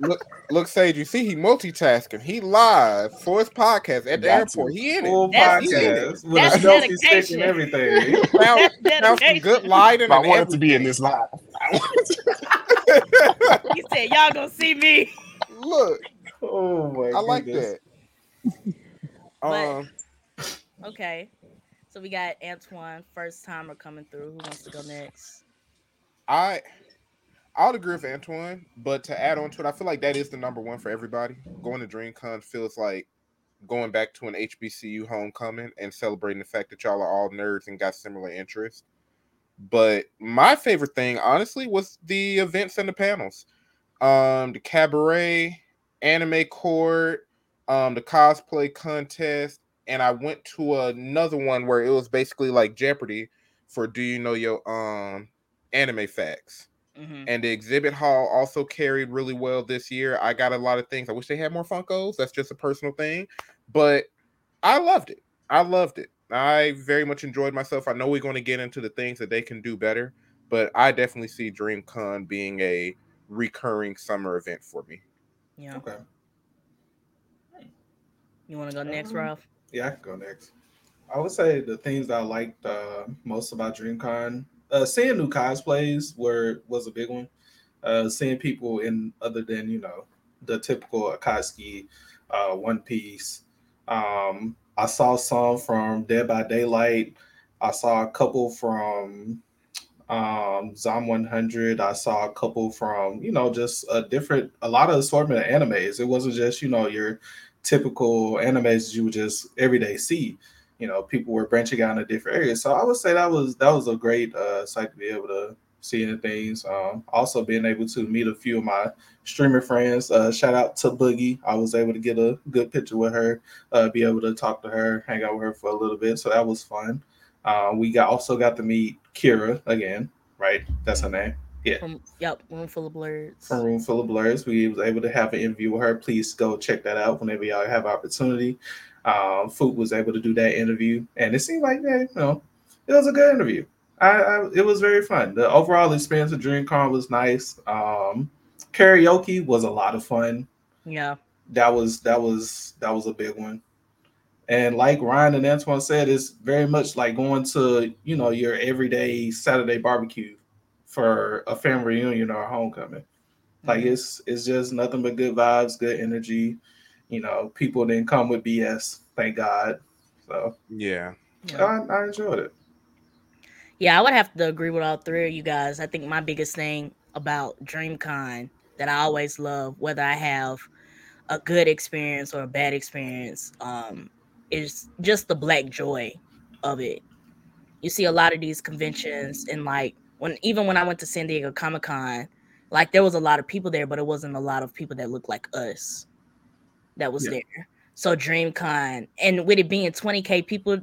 look, look, Sage. You see, he multitasking. He live for his podcast at the Got airport. He in it. Full That's- podcast with that's a selfie stick dedication. and everything. Found, That's found some good dedication. lighting. I and wanted to be in everything. this live. I wanted to- [LAUGHS] he said, "Y'all gonna see me." Look, oh my god. I like goodness. that. But- Um, Okay, so we got Antoine, first timer coming through. Who wants to go next? I I would agree with Antoine, but to add on to it, I feel like that is the number one for everybody. Going to DreamCon feels like going back to an HBCU homecoming and celebrating the fact that y'all are all nerds and got similar interests. But my favorite thing, honestly, was the events and the panels. Um, the cabaret, anime court, um, the cosplay contest, and I went to another one where it was basically like Jeopardy for do you know your um anime facts. Mhm. And the exhibit hall also carried really well this year. I got a lot of things. I wish they had more Funkos. That's just a personal thing. But I loved it. I loved it. I very much enjoyed myself. I know we're going to get into the things that they can do better, but I definitely see DreamCon being a recurring summer event for me. Yeah, Okay. you want to go next, Um, Ralph? Yeah, I can go next. I would say the things that I liked uh, most about DreamCon, uh, seeing new cosplays were was a big one. Uh, seeing people in other than you know the typical Akatsuki, uh, One Piece. Um, I saw some from Dead by Daylight. I saw a couple from um Zom 100. I saw a couple from you know just a different, a lot of assortment of animes. It wasn't just you know your typical animes you would just every day see. You know, people were branching out in a different areas. So I would say that was that was a great uh site to be able to see any things. Um, also being able to meet a few of my streamer friends. Uh, shout out to Boogie. I was able to get a good picture with her, uh, be able to talk to her, hang out with her for a little bit. So that was fun. Uh, we got also got to meet Kira again, right? That's her name. Yeah. From yep, room full of Blerds. From Room Full of Blerds. We was able to have an interview with her. Please go check that out whenever y'all have opportunity. Um, Foop was able to do that interview, and it seemed like that, you know, it was a good interview. I, I it was very fun. The overall experience of DreamCon was nice. Um, karaoke was a lot of fun. Yeah, That was that was that was a big one. And like Ryan and Antoine said, it's very much like going to you know your everyday Saturday barbecue for a family reunion or a homecoming. Like Mhm. it's it's just nothing but good vibes, good energy. You know, people didn't come with BS, thank God. So Yeah. yeah. I, I enjoyed it. Yeah, I would have to agree with all three of you guys. I think my biggest thing about DreamCon that I always love, whether I have a good experience or a bad experience, um, is just the black joy of it. You see a lot of these conventions and like when even when I went to San Diego Comic Con, like there was a lot of people there, but it wasn't a lot of people that looked like us that was Yeah. there. So DreamCon and with it being 20k people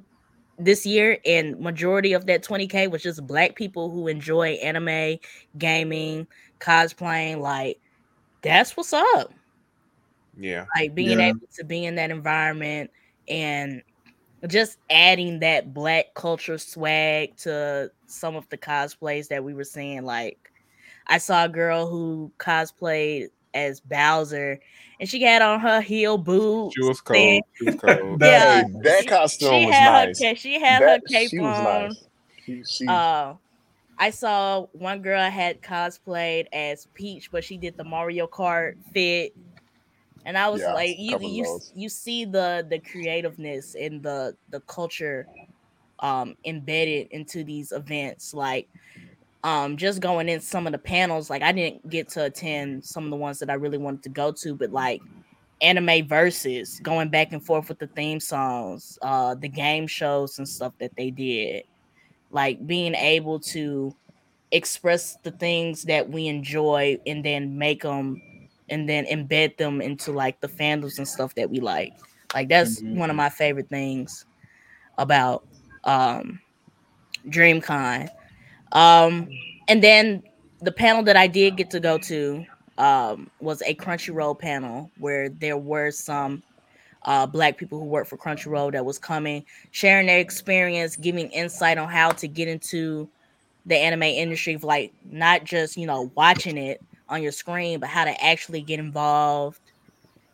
this year, and majority of that 20k was just black people who enjoy anime, gaming, cosplaying. Like that's what's up. Yeah. Like being Yeah. able to be in that environment and just adding that black culture swag to some of the cosplays that we were seeing. Like I saw a girl who cosplayed as Bowser and she had on her heel boots. She was and- cold. She was cold. Yeah, Hey, that she- costume she was had nice. Her, she had That- her cape she was on. nice. She, she, Uh, I saw one girl had cosplayed as Peach, but she did the Mario Kart fit, and I was Yeah, like, you you you see the the creativeness and the the culture um embedded into these events, like. Um, just going in some of the panels, like I didn't get to attend some of the ones that I really wanted to go to, but like anime verses, going back and forth with the theme songs, uh, the game shows and stuff that they did. Like being able to express the things that we enjoy and then make them and then embed them into like the fandoms and stuff that we like. Like that's Mhm. one of my favorite things about um dreamcon um and then the panel that i did get to go to um was a crunchyroll panel where there were some uh, black people who work for Crunchyroll that was coming, sharing their experience, giving insight on how to get into the anime industry, like not just you know watching it on your screen, but how to actually get involved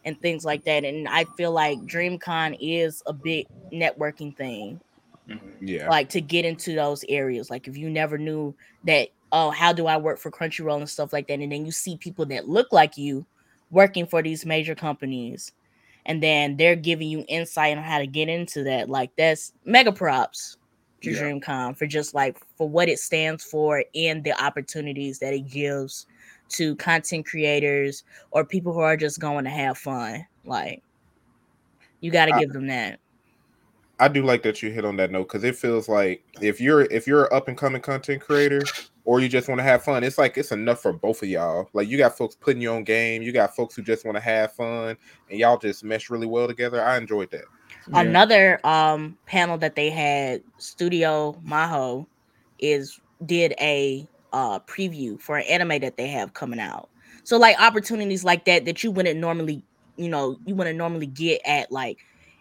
and things like that. And I feel like DreamCon is a big networking thing Yeah. like to get into those areas. Like if you never knew that, oh, how do I work for Crunchyroll and stuff like that, and then you see people that look like you working for these major companies, and then they're giving you insight on how to get into that. Like that's mega props to Yeah. DreamCon for just like for what it stands for and the opportunities that it gives to content creators or people who are just going to have fun. Like you got to give them that. I do like that you hit on that note because it feels like if you're if you're an up and coming content creator or you just want to have fun, it's like it's enough for both of y'all. Like you got folks putting you on game, you got folks who just want to have fun, and y'all just mesh really well together. I enjoyed that. Yeah. another um panel that they had studio maho is did a uh preview for an anime that they have coming out so like opportunities like that that you wouldn't normally you know you wouldn't normally get at like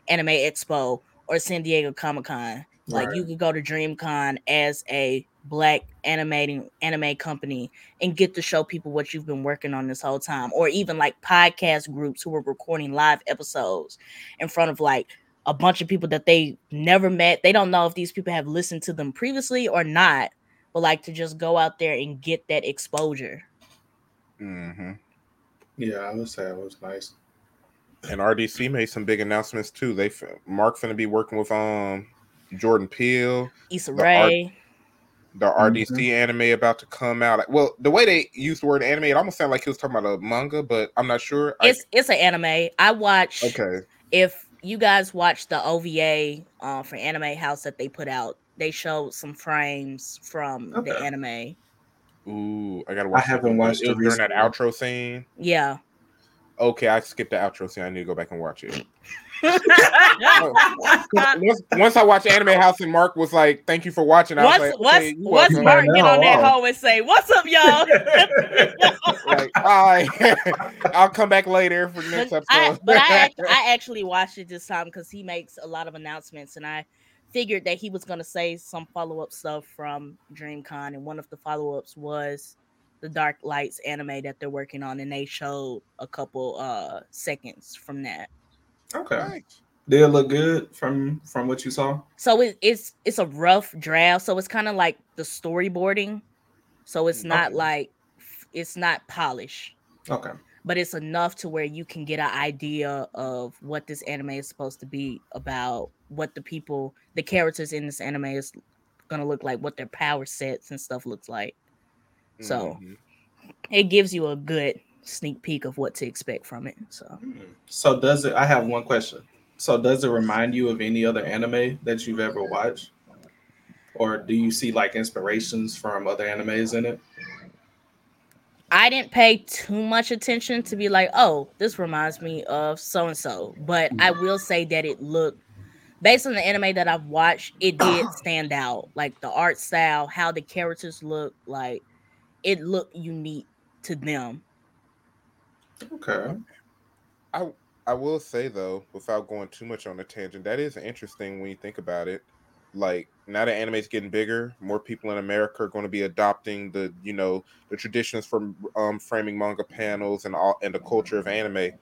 anime expo or san diego comic-con like Right. you could go to dreamcon as a black animating anime company and get to show people what you've been working on this whole time or even like podcast groups who were recording live episodes in front of like a bunch of people that they never met. They don't know if these people have listened to them previously or not, but like to just go out there and get that exposure. Mm-hmm. Yeah, I would say it was nice. And RDC made some big announcements too. They f- Mark finna be working with um Jordan Peele. Issa The Rae. The RDC anime about to come out. Well, the way they use the word anime, it almost sounded like he was talking about a manga, but I'm not sure. I- It's it's an anime. I watch okay. if you guys watch the OVA uh, for Anime House that they put out, they showed some frames from the anime. Ooh, I gotta watch. that haven't watched it it was during that outro scene. Yeah. Okay, I skipped the outro scene. I need to go back and watch it. [LAUGHS] once, once I watched Anime House and Mark was like, "Thank you for watching," I was What's like, what's okay, you what's. Mark get Now, on that wow. hoe and say, "What's up, y'all?" [LAUGHS] like, bye. [LAUGHS] I'll come back later for the next but episode. I, but I, act- I actually watched it this time because he makes a lot of announcements, and I figured that he was going to say some follow up stuff from DreamCon, and one of the follow ups was the Dark Lights anime that they're working on, and they showed a couple uh seconds from that. Okay. Right. Did it look good from from what you saw? So it, it's it's a rough draft, so it's kind of like the storyboarding. So it's not Okay. like it's not polished. Okay. but it's enough to where you can get an idea of what this anime is supposed to be about, what the people, the characters in this anime is gonna look like, what their power sets and stuff looks like. So Mhm. it gives you a good sneak peek of what to expect from it. So. So does it? I have one question. So does it remind you of any other anime that you've ever watched, or do you see like inspirations from other animes in it? I didn't pay too much attention to be like, oh, this reminds me of so and so. But I will say that it looked, based on the anime that I've watched, it did [COUGHS] stand out. Like the art style, how the characters look, like it looked unique to them. Okay. I I will say though, without going too much on a tangent, that is interesting when you think about it. Like now that anime's getting bigger, more people in America are going to be adopting the, you know, the traditions from um, framing manga panels and all and the culture of anime.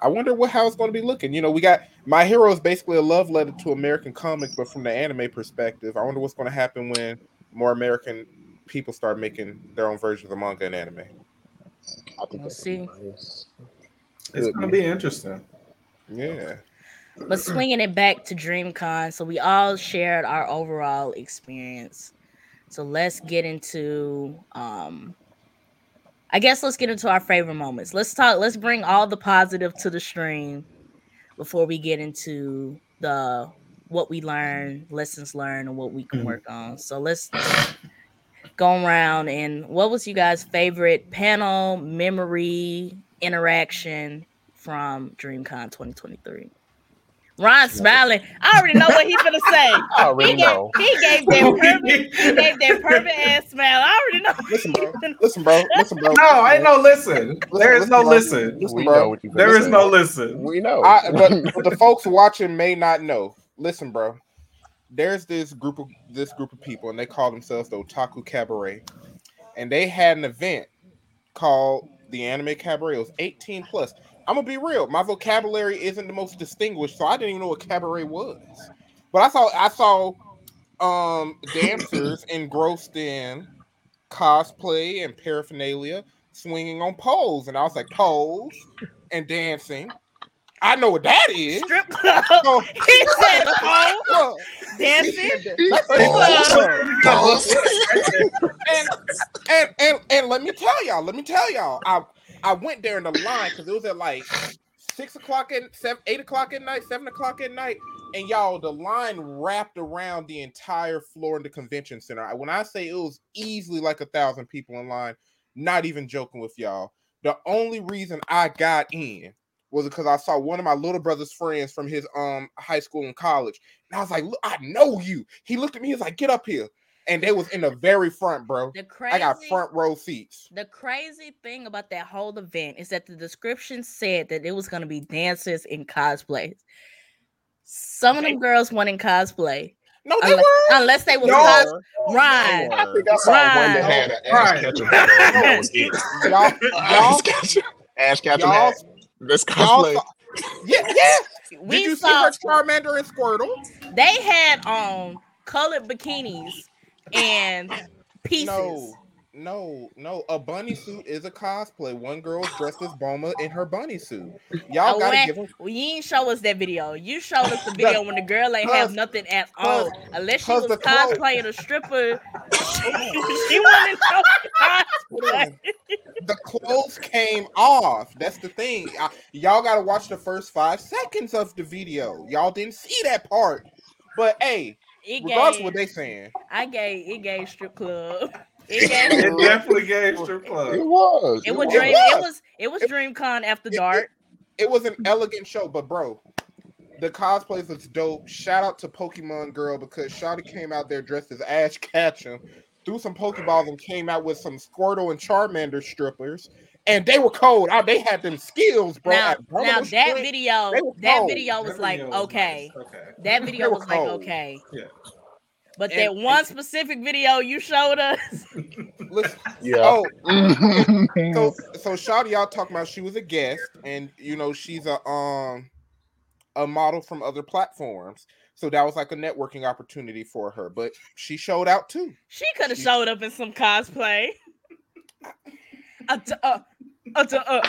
I wonder what how it's going to be looking. You know, we got My Hero is basically a love letter to American comics, but from the anime perspective, I wonder what's going to happen when more American people start making their own versions of manga and anime. I think We'll see. nice. It's Good, gonna man. be interesting. Yeah. But swinging it back to DreamCon, so we all shared our overall experience. So let's get into um I guess let's get into our favorite moments. Let's talk let's bring all the positive to the stream before we get into the what we learned, lessons learned, and what we can Mhm. work on. So let's go around and what was you guys' favorite panel, memory, interaction from DreamCon 2023? Ron smiling. I already know what he's gonna say. [LAUGHS] I He already gave, know. he gave that [LAUGHS] perfect, he gave that perfect ass smile. I already know. Listen, bro. Listen, bro. Listen, bro. No, ain't no listen. There is no listen. Listen, bro. know what you There finna is say. no listen. We know. I, but, but [LAUGHS] the folks watching may not know. Listen, bro. There's this group of this group of people, and they call themselves the Otaku Cabaret, and they had an event called the Anime Cabaret. It was 18 plus. I'm gonna be real. My vocabulary isn't the most distinguished, so I didn't even know what cabaret was. But I saw I saw um [COUGHS] dancers engrossed in cosplay and paraphernalia, swinging on poles, and I was like, poles and dancing. I know what that is. Strip club. So, [LAUGHS] He said, [LAUGHS] "Oh, dancing." Pause. Uh, and, and and and let me tell y'all, let me tell y'all, I I went there in the line because it was at like six o'clock at seven, eight o'clock at night, seven o'clock at night, and y'all, the line wrapped around the entire floor in the convention center. When I say it was easily like a thousand people in line, not even joking with y'all. The only reason I got in was because I saw one of my little brother's friends from his um high school and college, and I was like, "Look, I know you." He looked at me, he's like, "Get up here," and they was in the very front, bro. The crazy, I got front row seats. The crazy thing about that whole event is that the description said that it was going to be dancers in cosplays. Some of them girls went in cosplay, No, they unless, were. unless they was No. cos- They Right. were. I think I saw one that Right. had an ass Right. catcher. video, That was it. [LAUGHS] Y'all, Ass y'all, catcher. Ass catcher. y'all, hat. This y'all cosplay. yeah, yeah. [LAUGHS] We Did you see saw her Charmander and Squirtle? they had on colored bikinis and pieces. No, no, no. A bunny suit is a cosplay. One girl's dressed as Bulma in her bunny suit. Y'all Oh, gotta when- give them. Well, you ain't show us that video. You showed us the [LAUGHS] video when the girl ain't have nothing at all. Unless she was the clothes- cosplaying a stripper. [LAUGHS] [LAUGHS] she wasn't no cosplay. The clothes came off. That's the thing. I- y'all gotta watch the first five seconds of the video. Y'all didn't see that part. But hey, It regardless gave, what they saying, I gave it gave strip club. It gave [LAUGHS] It definitely gave strip It was. it was was. dream it was it was It- DreamCon after it- dark. it was an elegant show, but bro, the cosplays was dope. Shout out to Pokemon Girl because Shawty came out there dressed as Ash Ketchum, threw some Pokeballs and came out with some Squirtle and Charmander strippers, and they were cold. Ah, they had them skills, bro. now, at now that straight. video, that video was That like video was okay. nice. Okay. That video were was like okay. Yeah. But And- that and- one specific video you showed us, [LAUGHS] Listen, Yeah. oh, [LAUGHS] so so Shawty, y'all talking about she was a guest, and you know she's a um a model from other platforms. So that was like a networking opportunity for her, but she showed out too. she could have showed up in some cosplay. [LAUGHS] Uh, t- uh, uh, uh.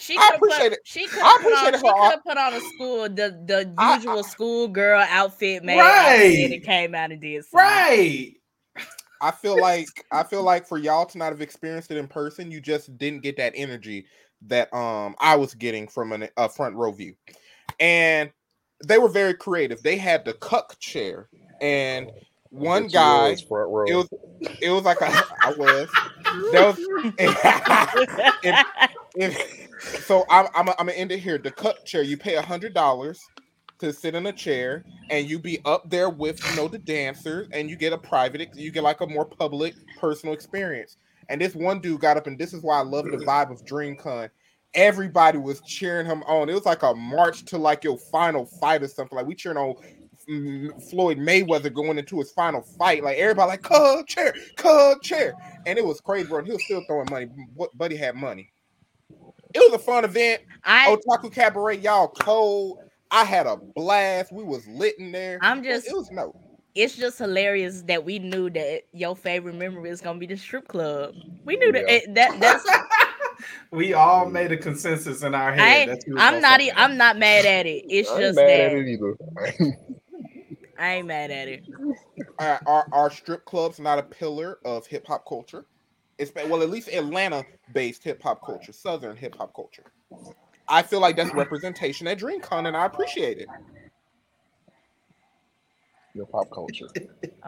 She I could put, she could've put on, she could have put on a school the the I- usual school girl outfit, man. Right. And came out and did something. Right. I feel like I feel like for y'all to not have experienced it in person, you just didn't get that energy that um I was getting from an, a front row view. And they were very creative. They had the cuck chair and one But guy front row. it was it was like a, I was that was [LAUGHS] [LAUGHS] if- so I'm I'm I'm gonna end it here. The cuck chair, you pay a hundred dollars to sit in a chair and you be up there with you know the dancers and you get a private you get like a more public personal experience. And this one dude got up and this is why i love the vibe of dreamcon. Everybody was cheering him on. It was like a march to like your final fight or something. Like we cheering on mm, floyd mayweather going into his final fight. Like everybody like cub chair cub chair. And it was crazy bro. And he was still throwing money. But buddy had money it was a fun event I otaku cabaret y'all cold I had a blast. We was lit in there. I'm just- It was no. it's just hilarious that we knew that your favorite memory is gonna be the strip club. We knew that Yeah. it, that that's [LAUGHS] we all made a consensus in our I head. ain't- that I'm not fuck e- with I'm not mad at it. [LAUGHS] It's I just mad that at it either. I ain't mad at it. [LAUGHS] Our our strip club's not a pillar of hip hop culture. It's well, at least Atlanta based hip hop culture, Southern hip hop culture. I feel like that's representation at DreamCon, and I appreciate it. Your pop culture.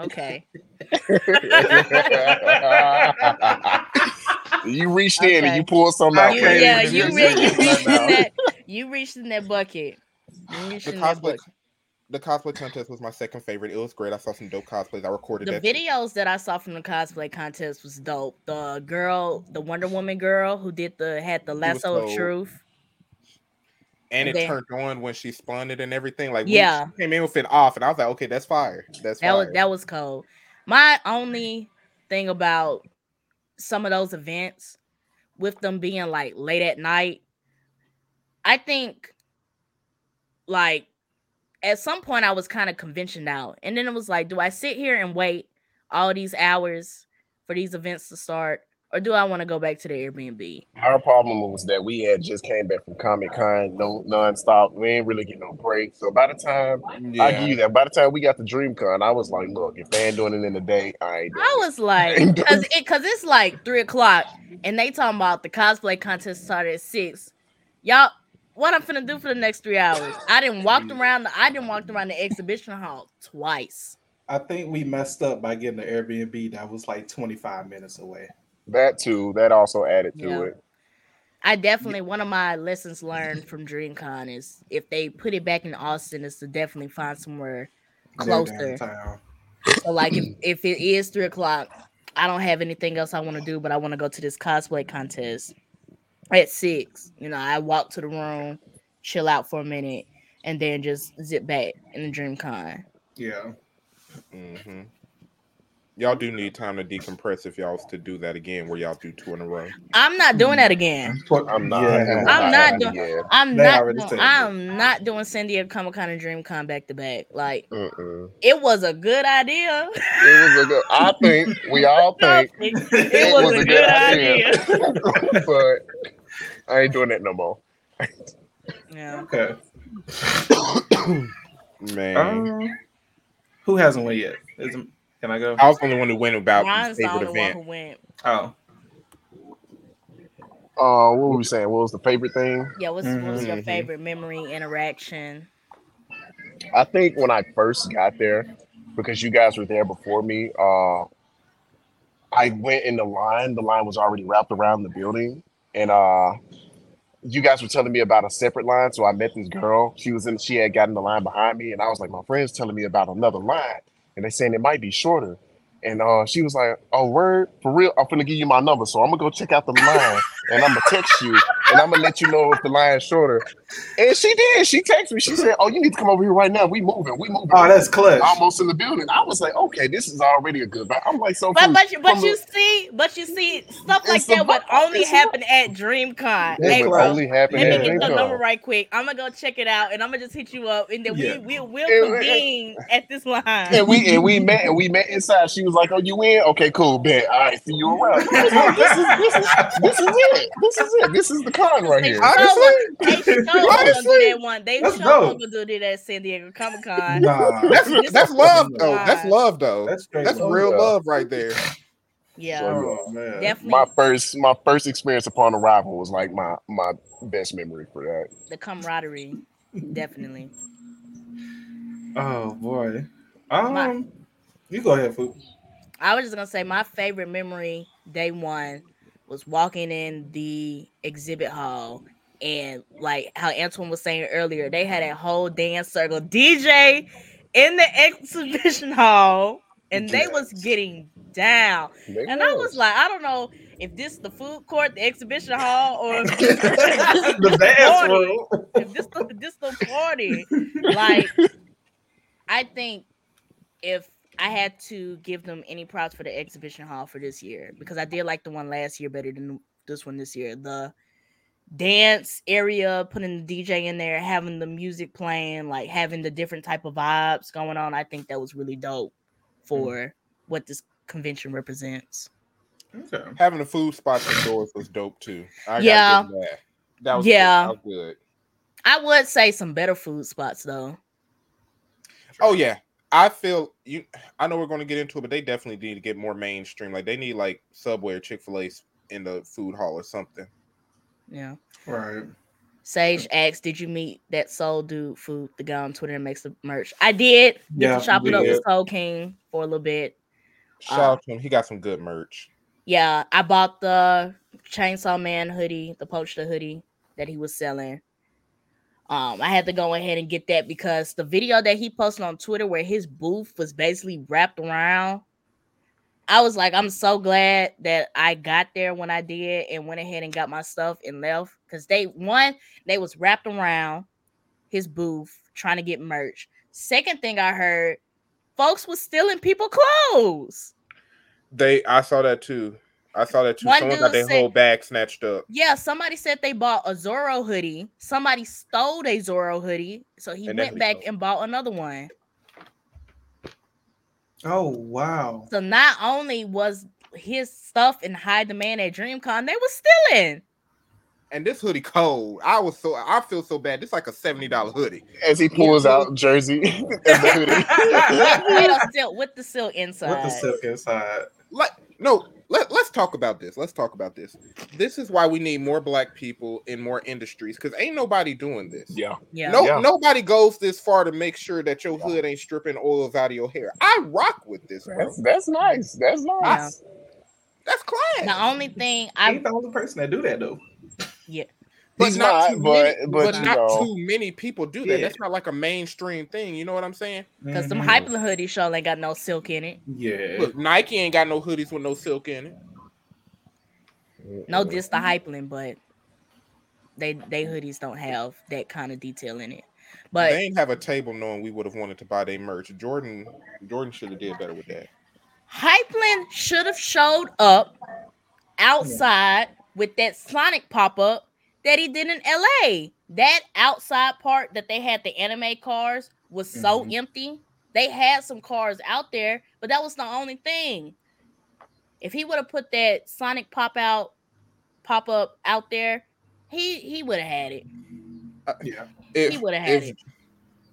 Okay. [LAUGHS] you reached in and you pulled something out. You- yeah, you you, just re- you reached in that you reached in that bucket. You reached The in that bucket. The cosplay contest was my second favorite. It was great. I saw some dope cosplays. I recorded The that. too. videos that I saw from the cosplay contest was dope. The girl, the Wonder Woman girl who did the had the lasso of truth. and it They- turned on when she spun it and everything. Like, Yeah. she came in with it off, and I was like, okay, that's fire. That's That was fire. that was cold. My only thing about some of those events with them being like late at night, I think like at some point I was kind of conventioned out. And then it was like, do I sit here and wait all these hours for these events to start? Or do I want to go back to the Airbnb? Our problem was that we had just came back from Comic Con, no nonstop. We ain't really get no break. So by the time yeah. I give you that, by the time we got to DreamCon, I was like, look, if they ain't doing it in the day, I ain't doing I it. was like, [LAUGHS] cause it cause it's like three o'clock and they talking about the cosplay contest started at six. Y'all, what I'm finna do for the next three hours? I didn't walk around the I didn't walk around the exhibition hall twice. I think we messed up by getting the Airbnb that was like 25 minutes away. That too, that also added to Yeah. it. I definitely one of my lessons learned from DreamCon is if they put it back in Austin, is to definitely find somewhere Near closer. So like if, if it is three o'clock, I don't have anything else I want to do, but I want to go to this cosplay contest at six. You know, I walk to the room, chill out for a minute, and then just zip back in the dream con. Yeah. hmm Y'all do need time to decompress if y'all was to do that again, where y'all do two in a row. I'm not doing that again. I'm not. Yeah. I'm not doing. doing- Yeah. I'm They not doing. I'm not doing San Diego Comic Con and Dream Con back to back. Like Mm-mm. it was a good idea. It was a good. I think we all [LAUGHS] think it, it was, a good, idea. [LAUGHS] but I ain't doing that no more. Yeah. Okay. [COUGHS] Man, Um, who hasn't won yet? Is, can I go? I was the only one who went about Ron's the favorite only one event. who went. Oh, Uh, what were we saying? What was the favorite thing? Yeah, what's, what was your Mhm. favorite memory interaction? I think when I first got there, because you guys were there before me, uh, I went in the line. The line was already wrapped around the building, and uh, you guys were telling me about a separate line. So I met this girl. She was in. She had gotten the line behind me, and I was like, my friend's telling me about another line, and they saying it might be shorter. And uh, she was like, "Oh, word for real? I'm gonna give you my number, so I'm gonna go check out the line, and I'm gonna text you, and I'm gonna let you know if the line's shorter." And she did. She texted me. She said, "Oh, you need to come over here right now. We moving. We moving." oh, that's clutch. almost in the building. I was like, "Okay, this is already a good." vibe. I'm like, so. But from- but you but from you the- see but you see stuff like It's that would only happen at DreamCon. it Hey, would bro, only happen let me at get your DreamCon. number right quick. I'm gonna go check it out, and I'm gonna just hit you up, and then Yeah. we we will It- it- convene at this line. And we and we met and we met inside. She was like, "Oh, you in? Okay, cool, bet. All right, see you around." [LAUGHS] Like, this is this is this is it. This is it. This is the Con right They here. sure Honestly? They sure gonna do Honestly? that one. They That's sure dope. gonna do that at San Diego Comic Con. Nah, That's This that's love though. That's love though. that's That's love. real Yeah. love right there. Yeah, So, Oh man, definitely My first my first experience upon arrival was like my my best memory for that. the camaraderie. Definitely. Oh boy. Um, My- you go ahead, Foop. I was just gonna say my favorite memory day one was walking in the exhibit hall and like how Antoine was saying earlier, they had a whole dance circle DJ in the exhibition [LAUGHS] hall and they was getting down. They And I was was. like, I don't know if this the food court, the exhibition hall, or [LAUGHS] [LAUGHS] the dance room. if this the this the party. Like, I think if I had to give them any props for the exhibition hall for this year, because I did like the one last year better than this one this year. The dance area, putting the DJ in there, having the music playing, like having the different type of vibes going on. I think that was really dope hmm. for what this convention represents. Okay. Having the food spots indoors was dope too. I Yeah. that. That was Yeah. Good. That was good. I would say some better food spots though. Oh yeah. I feel you I know we're gonna get into it, but they definitely need to get more mainstream. Like they need like Subway or Chick-fil-A in the Foop hall or something. Yeah. Right. Sage asked, "Did you meet that Soul Dude food? The guy on Twitter that makes the merch. I did. Yeah, to chop it up did. with Soul King for a little bit. Shout Uh, out to him. He got some good merch. Yeah, I bought the Chainsaw Man hoodie, the Pochita hoodie that he was selling. Um, I had to go ahead and get that because the video that he posted on Twitter where his booth was basically wrapped around. I was like, I'm so glad that I got there when I did and went ahead and got my stuff and left. Because they one, they was wrapped around his booth trying to get merch. Second thing I heard, folks was stealing people clothes. They I saw that too. I saw that too. One Someone got dude their said- whole bag snatched up. Yeah, somebody said they bought a Zoro hoodie. Somebody stole a Zoro hoodie, so he And went back sold. and bought another one. Oh wow. So not only was his stuff in high demand at DreamCon, they was stealing. And this hoodie cold. I was so I feel so bad. This like a seventy dollar hoodie. As he pulls out jersey [LAUGHS] and the [LAUGHS] hoodie. Made of silk with the silk inside. With the silk inside. Like no, let, let's talk about this. Let's talk about this. This is why we need more black people in more industries because ain't nobody doing this. Yeah. Yeah. No, Yeah. nobody goes this far to make sure that your hood ain't stripping oils out of your hair. I rock with this. That's, that's nice. That's nice. That's class. The only thing I I ain't the only person that do that though. But He's not, not, too but- many, but but not know. too many people do that. Yeah. That's not like a mainstream thing. You know what I'm saying? because them Mhm. hyper hoodies show ain't got no silk in it. Yeah. Look, Nike ain't got no hoodies with no silk in it. No just the Hypeland, but they they hoodies don't have that kind of detail in it. But they ain't have a table knowing we would have wanted to buy their merch. Jordan, Jordan should have did better with that. Hypeland should have showed up outside with that Sonic pop up that he did in LA. That outside part that they had the anime cars was so Mhm. empty. They had some cars out there, but that was the only thing. If he would have put that Sonic pop out pop up out there, he he would have had it. yeah. If He would have had if it.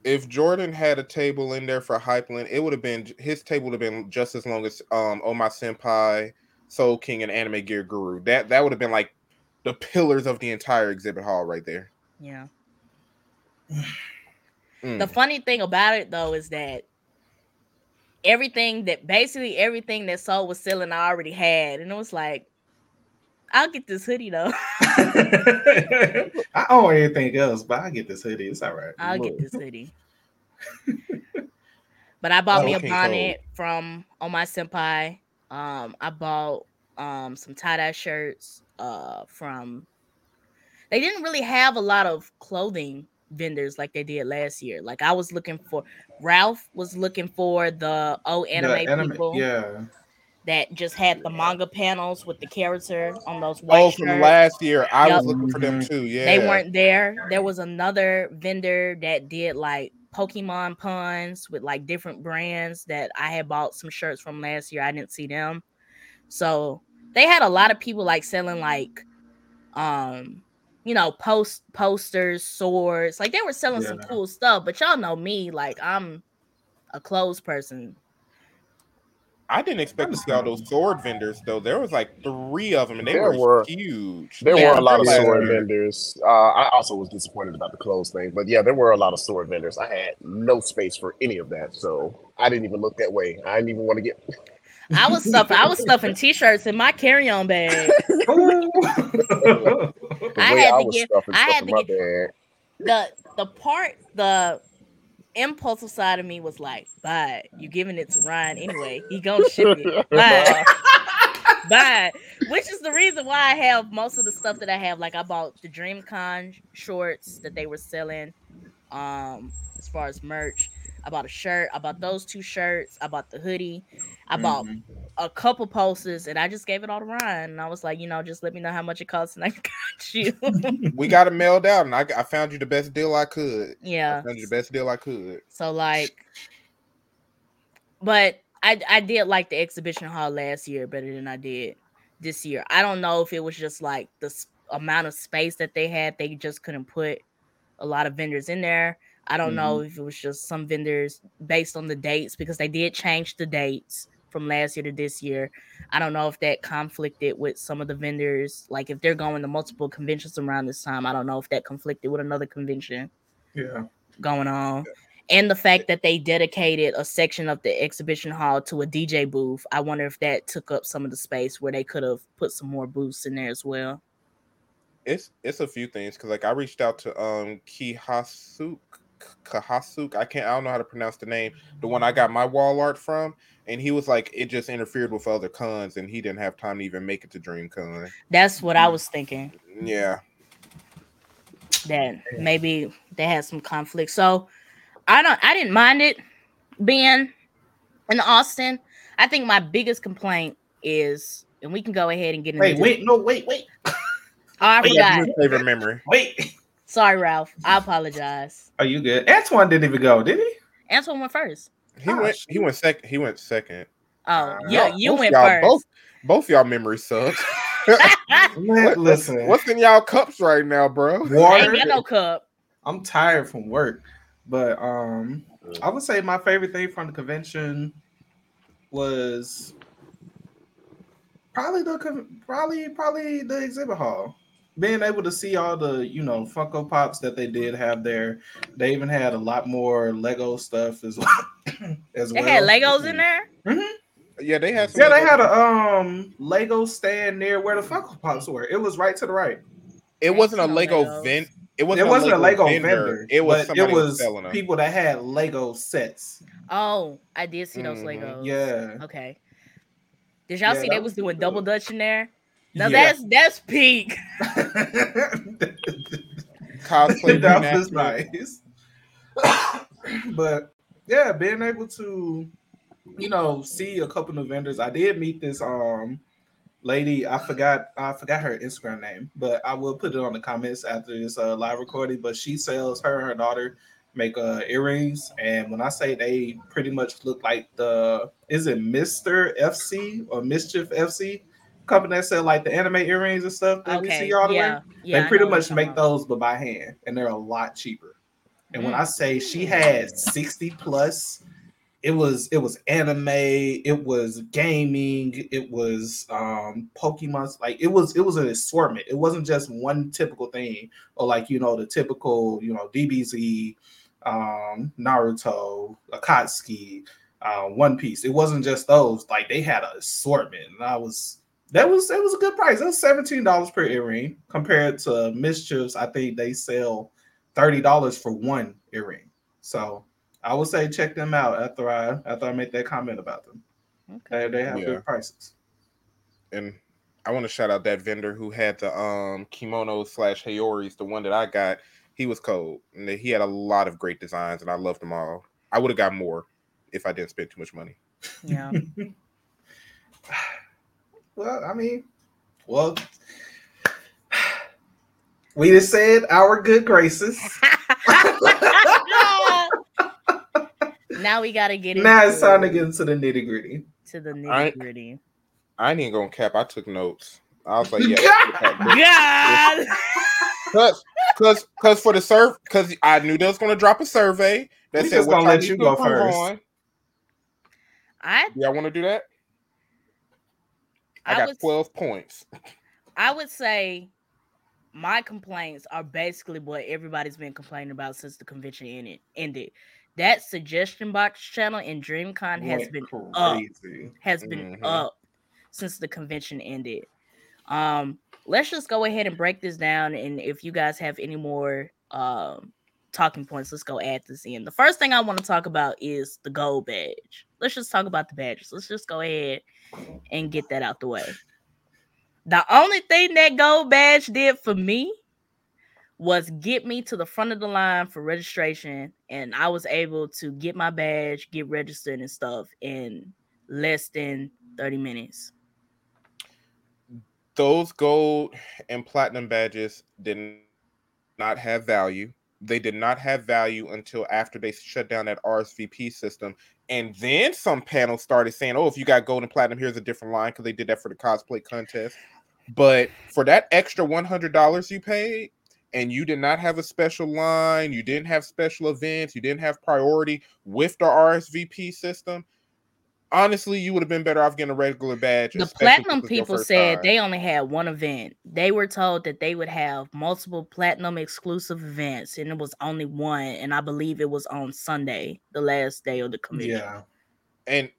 if Jordan had a table in there for Hypeland, it would have been his table would have been just as long as um Oh My Senpai, Soul King, and Anime Gear Guru. That that would have been like the pillars of the entire exhibit hall right there. Yeah. Mm. The funny thing about it though is that everything that basically everything that Soul was selling I already had, and it was like, I'll get this hoodie though. [LAUGHS] I own anything else, but I get this hoodie. It's all right. I'll Look. get this [LAUGHS] hoodie. but I bought me a Okay, bonnet from On My Senpai. Um, I bought um some tie-dye shirts uh from they didn't really have a lot of clothing vendors like they did last year. Like I was looking for Ralph was looking for the old The anime, people Yeah. that just had the manga panels with the character on those white Oh, from last year, I Yup. was looking for them Mhm. too. Yeah, They weren't there. There was another vendor that did like Pokemon puns with like different brands that I had bought some shirts from last year. I didn't see them. So they had a lot of people like selling like um you know, post posters, swords. Like they were selling some Yeah. cool stuff, but y'all know me, like I'm a clothes person. I didn't expect to see all those sword vendors though. There was like three of them, and they There were, were- huge. There Yeah. were a lot of Yeah. sword vendors. Uh, I also was disappointed about the clothes thing, but yeah, there were a lot of sword vendors. I had no space for any of that, so I didn't even look that way. I didn't even want to get. I was stuffing I was stuffing t-shirts in my carry-on bag. [LAUGHS] I had to was get- I had to get- bag. the the part the impulsive side of me was like, "Bye, you giving it to Ryan anyway. He gonna ship it. [LAUGHS] Bye, [LAUGHS] bye." Which is the reason why I have most of the stuff that I have. Like I bought the DreamCon shorts that they were selling. Um, as far as merch, I bought a shirt. I bought those two shirts. I bought the hoodie. I bought Mhm. a couple posters, and I just gave it all to Ryan. And I was like, you know, just let me know how much it costs, and I [LAUGHS] got you. We got it mailed out, and I, I found you the best deal I could. I yeah. found you the best deal I could. So like, but I I did like the exhibition hall last year better than I did this year. I don't know if it was just like the amount of space that they had; they just couldn't put a lot of vendors in there. I don't know if it was just some vendors based on the dates because they did change the dates from last year to this year. I don't know if that conflicted with some of the vendors. Like if they're going to multiple conventions around this time, I don't know if that conflicted with another convention Yeah. going on. And the fact that they dedicated a section of the exhibition hall to a DJ booth, I wonder if that took up some of the space where they could have put some more booths in there as well. It's it's a few things because like I reached out to um Kihasuk Kahasuk. I can't I don't know how to pronounce the name. The one I got my wall art from, and he was like it just interfered with other cons, and he didn't have time to even make it to DreamCon. That's what I was thinking. Yeah, That maybe they had some conflict. So I don't I didn't mind it being in Austin. I think my biggest complaint is, and we can go ahead and get into Wait, this- wait, no, wait, wait, Oh, I wait, forgot. Your favorite memory. wait. Sorry, Ralph. I apologize. Are you good? Antoine didn't even go, did he? Antoine went first. He Oh, went he went second. He went second. Oh, yeah, Y'all- you both went y'all- first. Both both y'all memory sucks. [LAUGHS] What- listen, What's in y'all cups right now, bro? Water? ain't got no cup. I'm tired from work, but um, I would say my favorite thing from the convention was probably the probably probably the exhibit hall. Being able to see all the you know Funko Pops that they did have there. They even had a lot more Lego stuff as well. [COUGHS] as They well. had Legos in there. Hmm. Yeah, they had some Yeah, they had a um Lego stand near where the Funko Pops were. It was right to the right. It wasn't a Lego Legos. vent. It It wasn't, it wasn't a Lego vendor. It was it was was people that had Lego sets. Oh, I did see those Mhm. Legos. Yeah. Okay. Did y'all Yeah, see they was was doing pretty double dutch in there? Now Yeah. that's that's peak. [LAUGHS] Cosplay that was nice. [COUGHS] but yeah, being able to, you know, see a couple of vendors. I did meet this um lady. I forgot I forgot her Instagram name, but I will put it on the comments after this uh, live recording. But she sells her and her daughter make uh earrings, and when I say they pretty much look like the is it Mister FC or Mischief FC company that sell like the anime earrings and stuff that we Okay. see all the way Yeah. Yeah. I they pretty much make those but by hand and they're a lot cheaper and when Mm. i say she had 60 plus it was it was anime it was gaming it was um pokemon like it was it was an assortment it wasn't just one typical thing or like you know the typical you know dbz um naruto akatsuki uh, one piece it wasn't just those like they had an assortment and i was that was it was a good price. It was seventeen dollars per earring compared to Mischiefs. I think they sell thirty dollars for one earring. So I would say check them out after I after I make that comment about them. Okay. They, they have Yeah. good prices. and I want to shout out that vendor who had the um kimono slash haoris, the one that I got. He was cold, and he had a lot of great designs, and I loved them all. I would have got more if I didn't spend too much money. Yeah. [LAUGHS] Well, I mean, well, we just said our good graces. [LAUGHS] [LAUGHS] now we gotta get it. now it's time to get into the nitty gritty. to the nitty gritty. I ain't even gonna cap. I took notes. I was like, yeah. [LAUGHS] God! God. Cause, cause, cause for the serve, cause I knew they was gonna drop a survey that We said just what gonna let you go approve first. on. I Y'all want to do that? I, I got would- twelve points. I would say my complaints are basically what everybody's been complaining about since the convention ended. Ended. That suggestion box channel in DreamCon has Went been up. has been Mhm. up since the convention ended. Um, let's just go ahead and break this down. And if you guys have any more um talking points, let's go add this in. The first thing I want to talk about is the gold badge. Let's just talk about the badges. Let's just go ahead and get that out the way. The only thing that gold badge did for me was get me to the front of the line for registration, and I was able to get my badge, get registered and stuff in less than 30 minutes. Those gold and platinum badges did not have value. They did not have value until after they shut down that RSVP system. And then some panels started saying, oh, if you got gold and platinum, here's a different line because they did that for the cosplay contest. But for that extra $100 you paid, and you did not have a special line, you didn't have special events, you didn't have priority with the RSVP system, honestly, you would have been better off getting a regular badge. The platinum this was your people said time. they only had one event. They were told that they would have multiple platinum exclusive events, and it was only one. And I believe it was on Sunday, the last day of the committee. Yeah. and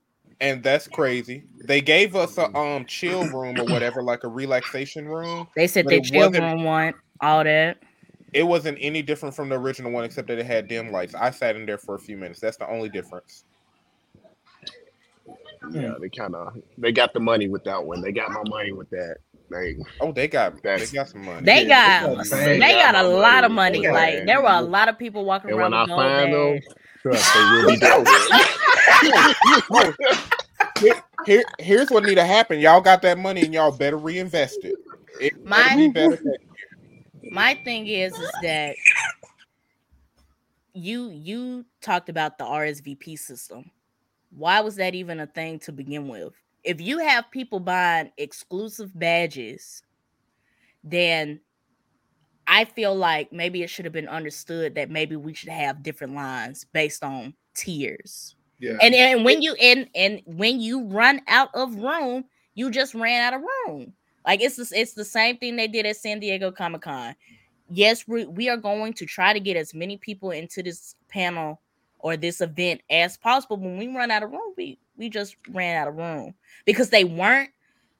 and that's crazy. They gave us a um chill room or whatever, like a relaxation room. They said they it chill wasn't- room one, all that. It wasn't any different from the original one, except that it had dim lights. I sat in there for a few minutes. That's the only difference. Yeah, hmm. they kind of they got the money with that one. They got my money with that. They Oh, they got that they got some money. They Yeah, got they got- they, they got, got a my lot of money. money. They Like there were a lot of people walking and around when I find them, trust they will be dope. [LAUGHS] Here, here, here's what need to happen. Y'all got that money and y'all better reinvest it. It better be My- better. my thing is is that you you talked about the RSVP system. Why was that even a thing to begin with? If you have people buying exclusive badges, then I feel like maybe it should have been understood that maybe we should have different lines based on tiers. Yeah. And and when you and and when you run out of room, you just ran out of room. Like it's the, it's the same thing they did at San Diego Comic Con. Yes, we we are going to try to get as many people into this panel or this event as possible. When we run out of room, we we just ran out of room because they weren't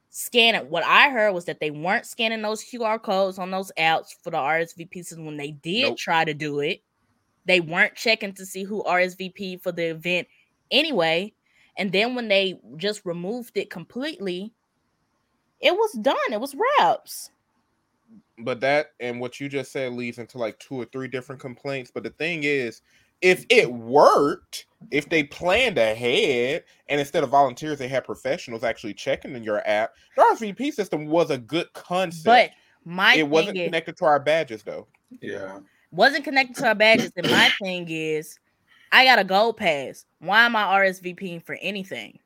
scanning. What I heard was that they weren't scanning those QR codes on those outs for the RSVPs. And when they did Nope. try to do it, they weren't checking to see who RSVP for the event anyway. And then when they just removed it completely, it was done. It was wraps. but that and what you just said leads into like two or three different complaints. But the thing is, if it worked, if they planned ahead, and instead of volunteers, they had professionals actually checking in your app, the RSVP system was a good concept. But my it wasn't is, connected to our badges though. yeah. wasn't connected to our badges. And my thing is, I got a gold pass. Why am I RSVPing for anything?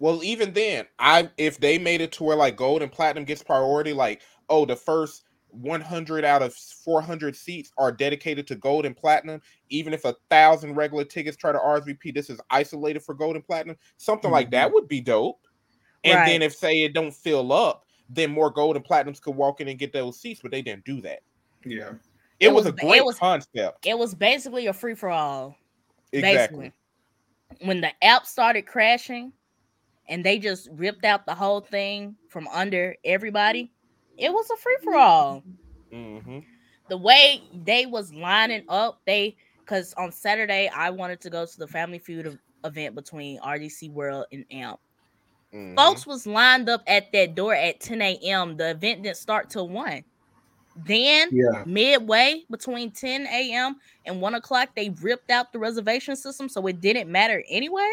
Well, even then, I if they made it to where like gold and platinum gets priority, like oh, the first 100 out of 400 seats are dedicated to gold and platinum. Even if a thousand regular tickets try to RSVP, this is isolated for gold and platinum. Something like that mm-hmm. would be dope. And Right. then if say it don't fill up, then more gold and platinums could walk in and get those seats, but they didn't do that. Yeah. It, It was, was- a it great was- concept. It was basically a free for all. Exactly. Basically, when the app started crashing, and they just ripped out the whole thing from under everybody, it was a free for all. hmm the way they was lining up, they because on Saturday I wanted to go to the Family Feud ev- event between RDC World and AMP. Mm-hmm. Folks was lined up at that door at 10 a.m. The event didn't start till one. Then Yeah. midway between 10 a.m. and one o'clock, they ripped out the reservation system, so it didn't matter anyway.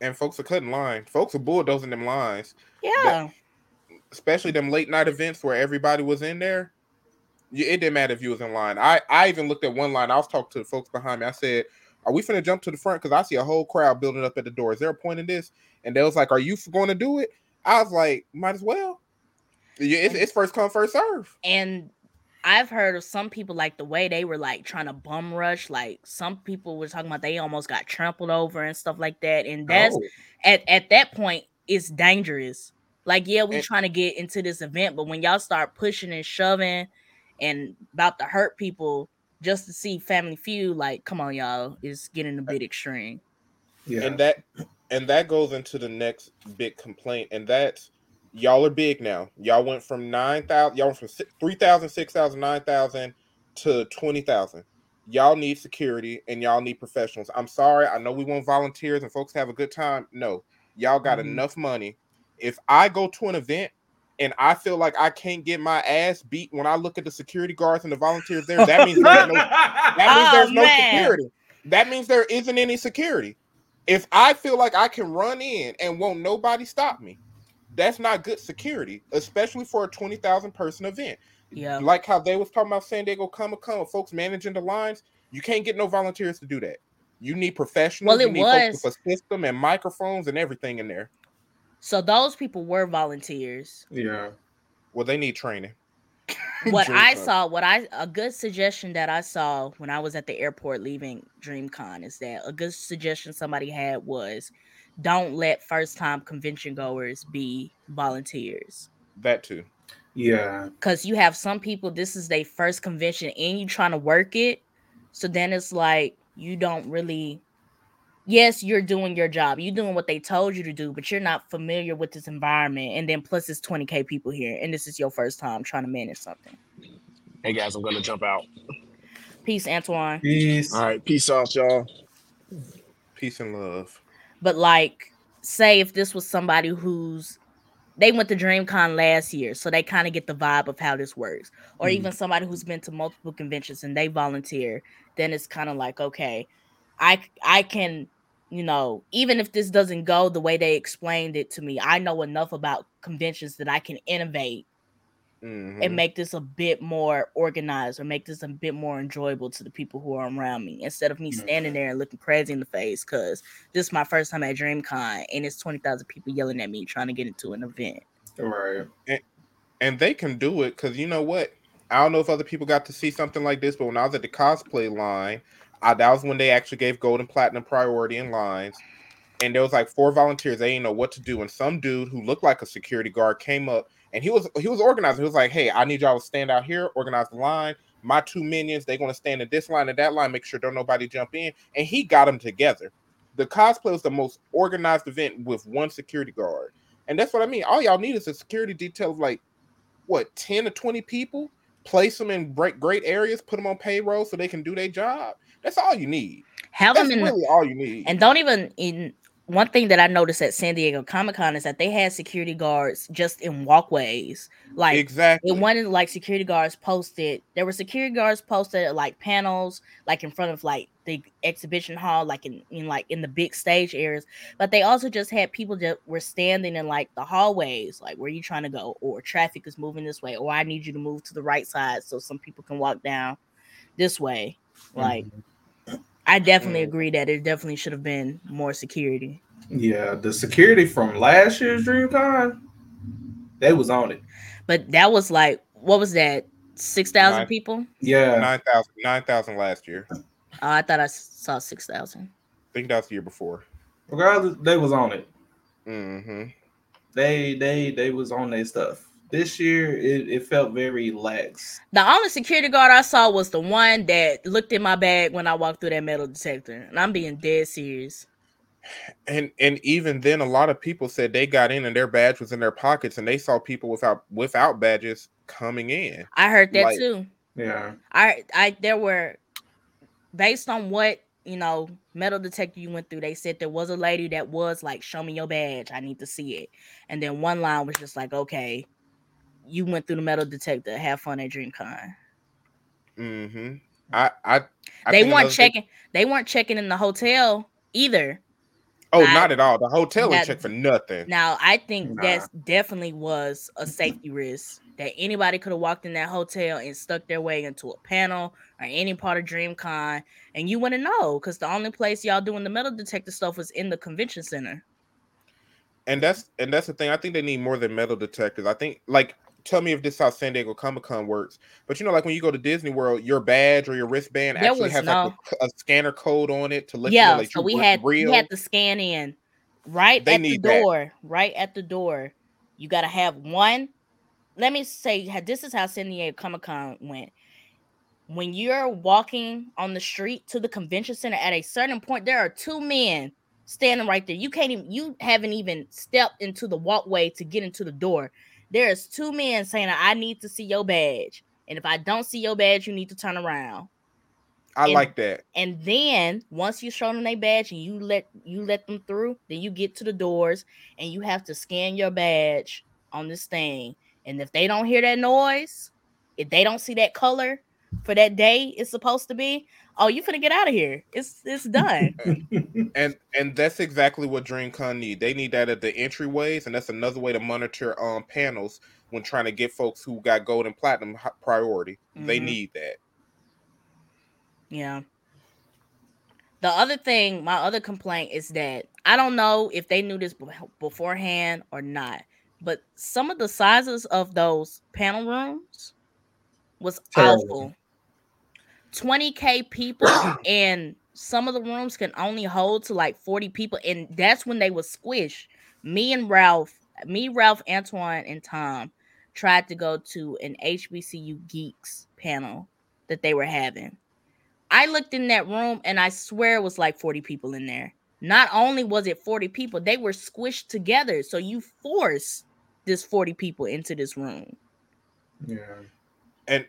and folks are cutting lines. Folks are bulldozing them lines. Yeah, especially them late night events where everybody was in there. It didn't matter if you was in line. I I even looked at one line. I was talking to the folks behind me. I said, "Are we finna jump to the front? Because I see a whole crowd building up at the door. Is there a point in this?" And they was like, "Are you going to do it?" I was like, "Might as well. It's, it's first come first serve." and I've heard of some people like the way they were like trying to bum rush. Like some people were talking about they almost got trampled over and stuff like that. And that's Oh. at at that point it's dangerous. Like yeah, we And- trying to get into this event, but when y'all start pushing and shoving and about to hurt people just to see Family Feud, like come on, y'all, it's getting a bit extreme. Yeah. and that and that goes into the next big complaint and that's y'all are big now y'all went from 9000 y'all went from si- 3000 6000 9000 to 20000 y'all need security and y'all need professionals i'm sorry i know we want volunteers and folks to have a good time no y'all got Mhm. enough money if i go to an event and I feel like I can't get my ass beat when I look at the security guards and the volunteers there. That means there's no [LAUGHS] that means Oh, there's no man. security. That means there isn't any security. If I feel like I can run in and won't nobody stop me, that's not good security, especially for a 20,000 person event. Yeah. Like how they was talking about San Diego Comic Con, folks managing the lines. You can't get no volunteers to do that. You need professionals. Well, you it need folks with a system and microphones and everything in there. So those people were volunteers. yeah. Well, they need training. [LAUGHS] what I saw, what I a good suggestion that I saw when I was at the airport leaving DreamCon is that a good suggestion somebody had was don't let first time convention goers be volunteers. That too. Yeah. Cause you have some people, this is their first convention and you trying to work it. So then it's like you don't really yes, you're doing your job. You're doing what they told you to do, but you're not familiar with this environment. And then plus it's 20k people here, and this is your first time trying to manage something. Hey guys, I'm gonna jump out. Peace, Antoine. Peace. All right, peace out, y'all. Peace and love. But like, say if this was somebody who's they went to DreamCon last year, so they kind of get the vibe of how this works. Or Mhm. even somebody who's been to multiple conventions and they volunteer, then it's kind of like, okay, I I can, you know, even if this doesn't go the way they explained it to me, I know enough about conventions that I can innovate Mhm. and make this a bit more organized or make this a bit more enjoyable to the people who are around me instead of me Mhm. standing there and looking crazy in the face because this is my first time at DreamCon and it's 20,000 people yelling at me trying to get into an event. Right. and they can do it because you know what? I don't know if other people got to see something like this, but when I was at the cosplay line, That was when they actually gave gold and platinum priority in lines. And there was like four volunteers. They didn't know what to do. And some dude who looked like a security guard came up and he was he was organizing. He was like, Hey, I need y'all to stand out here, organize the line. My two minions, they're gonna stand in this line and that line, make sure don't nobody jump in. And he got them together. The cosplay was the most organized event with one security guard. And that's what I mean. All y'all need is a security detail of like what 10 to 20 people place them in great great areas put them on payroll so they can do their job that's all you need Have that's them in really all you need and don't even in one thing that I noticed at San Diego Comic Con is that they had security guards just in walkways. Like exactly it wasn't like security guards posted. There were security guards posted at like panels, like in front of like the exhibition hall, like in, in like in the big stage areas. But they also just had people that were standing in like the hallways, like where you trying to go, or traffic is moving this way, or I need you to move to the right side so some people can walk down this way. Like mm-hmm. I definitely Mm. agree that it definitely should have been more security. Yeah, the security from last year's DreamCon, they was on it. But that was like what was that? Six thousand people? Yeah, 9000 9000 last year i Oh, I thought I s- saw six thousand. I think that was the year before regardless, they was on it. Mm-hmm. They they they was on their stuff. This year, it, it felt very lax. The only security guard I saw was the one that looked in my bag when I walked through that metal detector. And I'm being dead serious. and and even then a lot of people said they got in and their badge was in their pockets and they saw people without without badges coming in I heard that Like- too. Yeah, I I there were based on what you know metal detector you went through they said there was a lady that was like show me your badge i need to see it and then one line was just like okay you went through the metal detector have fun at dreamcon Mm-hmm. I, I I they weren't thing- checking they weren't checking in the hotel either oh I- not at all the hotel that- ain't check for nothing now i think Nah. that's definitely was a safety risk that anybody could have walked in that hotel and stuck their way into a panel or any part of dreamcon and you wouldn't know because the only place y'all doing the metal detector stuff was in the convention center and that's and that's the thing. I think they need more than metal detectors. I think like tell me if this is how San Diego Comic Con works. But you know, like when you go to Disney World, your badge or your wristband There actually has no- like a, a scanner code on it to let you know Yeah, like so we had real. we had to scan in right They at the need that. door. Right at the door, you got to have one. Let me say, this is how San Diego Comic Con went. When you're walking on the street to the convention center, at a certain point, there are two men standing right there. You can't even, you haven't even stepped into the walkway to get into the door. There's two men saying, "I need to see your badge," and if I don't see your badge, you need to turn around. I and- like that. And then once you show them their badge and you let you let them through, then you get to the doors and you have to scan your badge on this thing. And if they don't hear that noise, if they don't see that color for that day it's supposed to be, oh, you finna get out of here. It's it's done. [LAUGHS] And and that's exactly what DreamCon need. They need that at the entryways, and that's another way to monitor um panels when trying to get folks who got gold and platinum priority. They Mhm. need that. Yeah. The other thing, my other complaint is that I don't know if they knew this beforehand or not, but some of the sizes of those panel rooms was Terrible. awful. 20k people [COUGHS] and some of the rooms can only hold to like 40 people and that's when they was squished. Me and Ralph, me, Ralph, Antoine and Tom tried to go to an HBCU geeks panel that they were having. I looked in that room and I swear it was like 40 people in there. Not only was it 40 people, they were squished together. So you force this 40 people into this room. yeah. And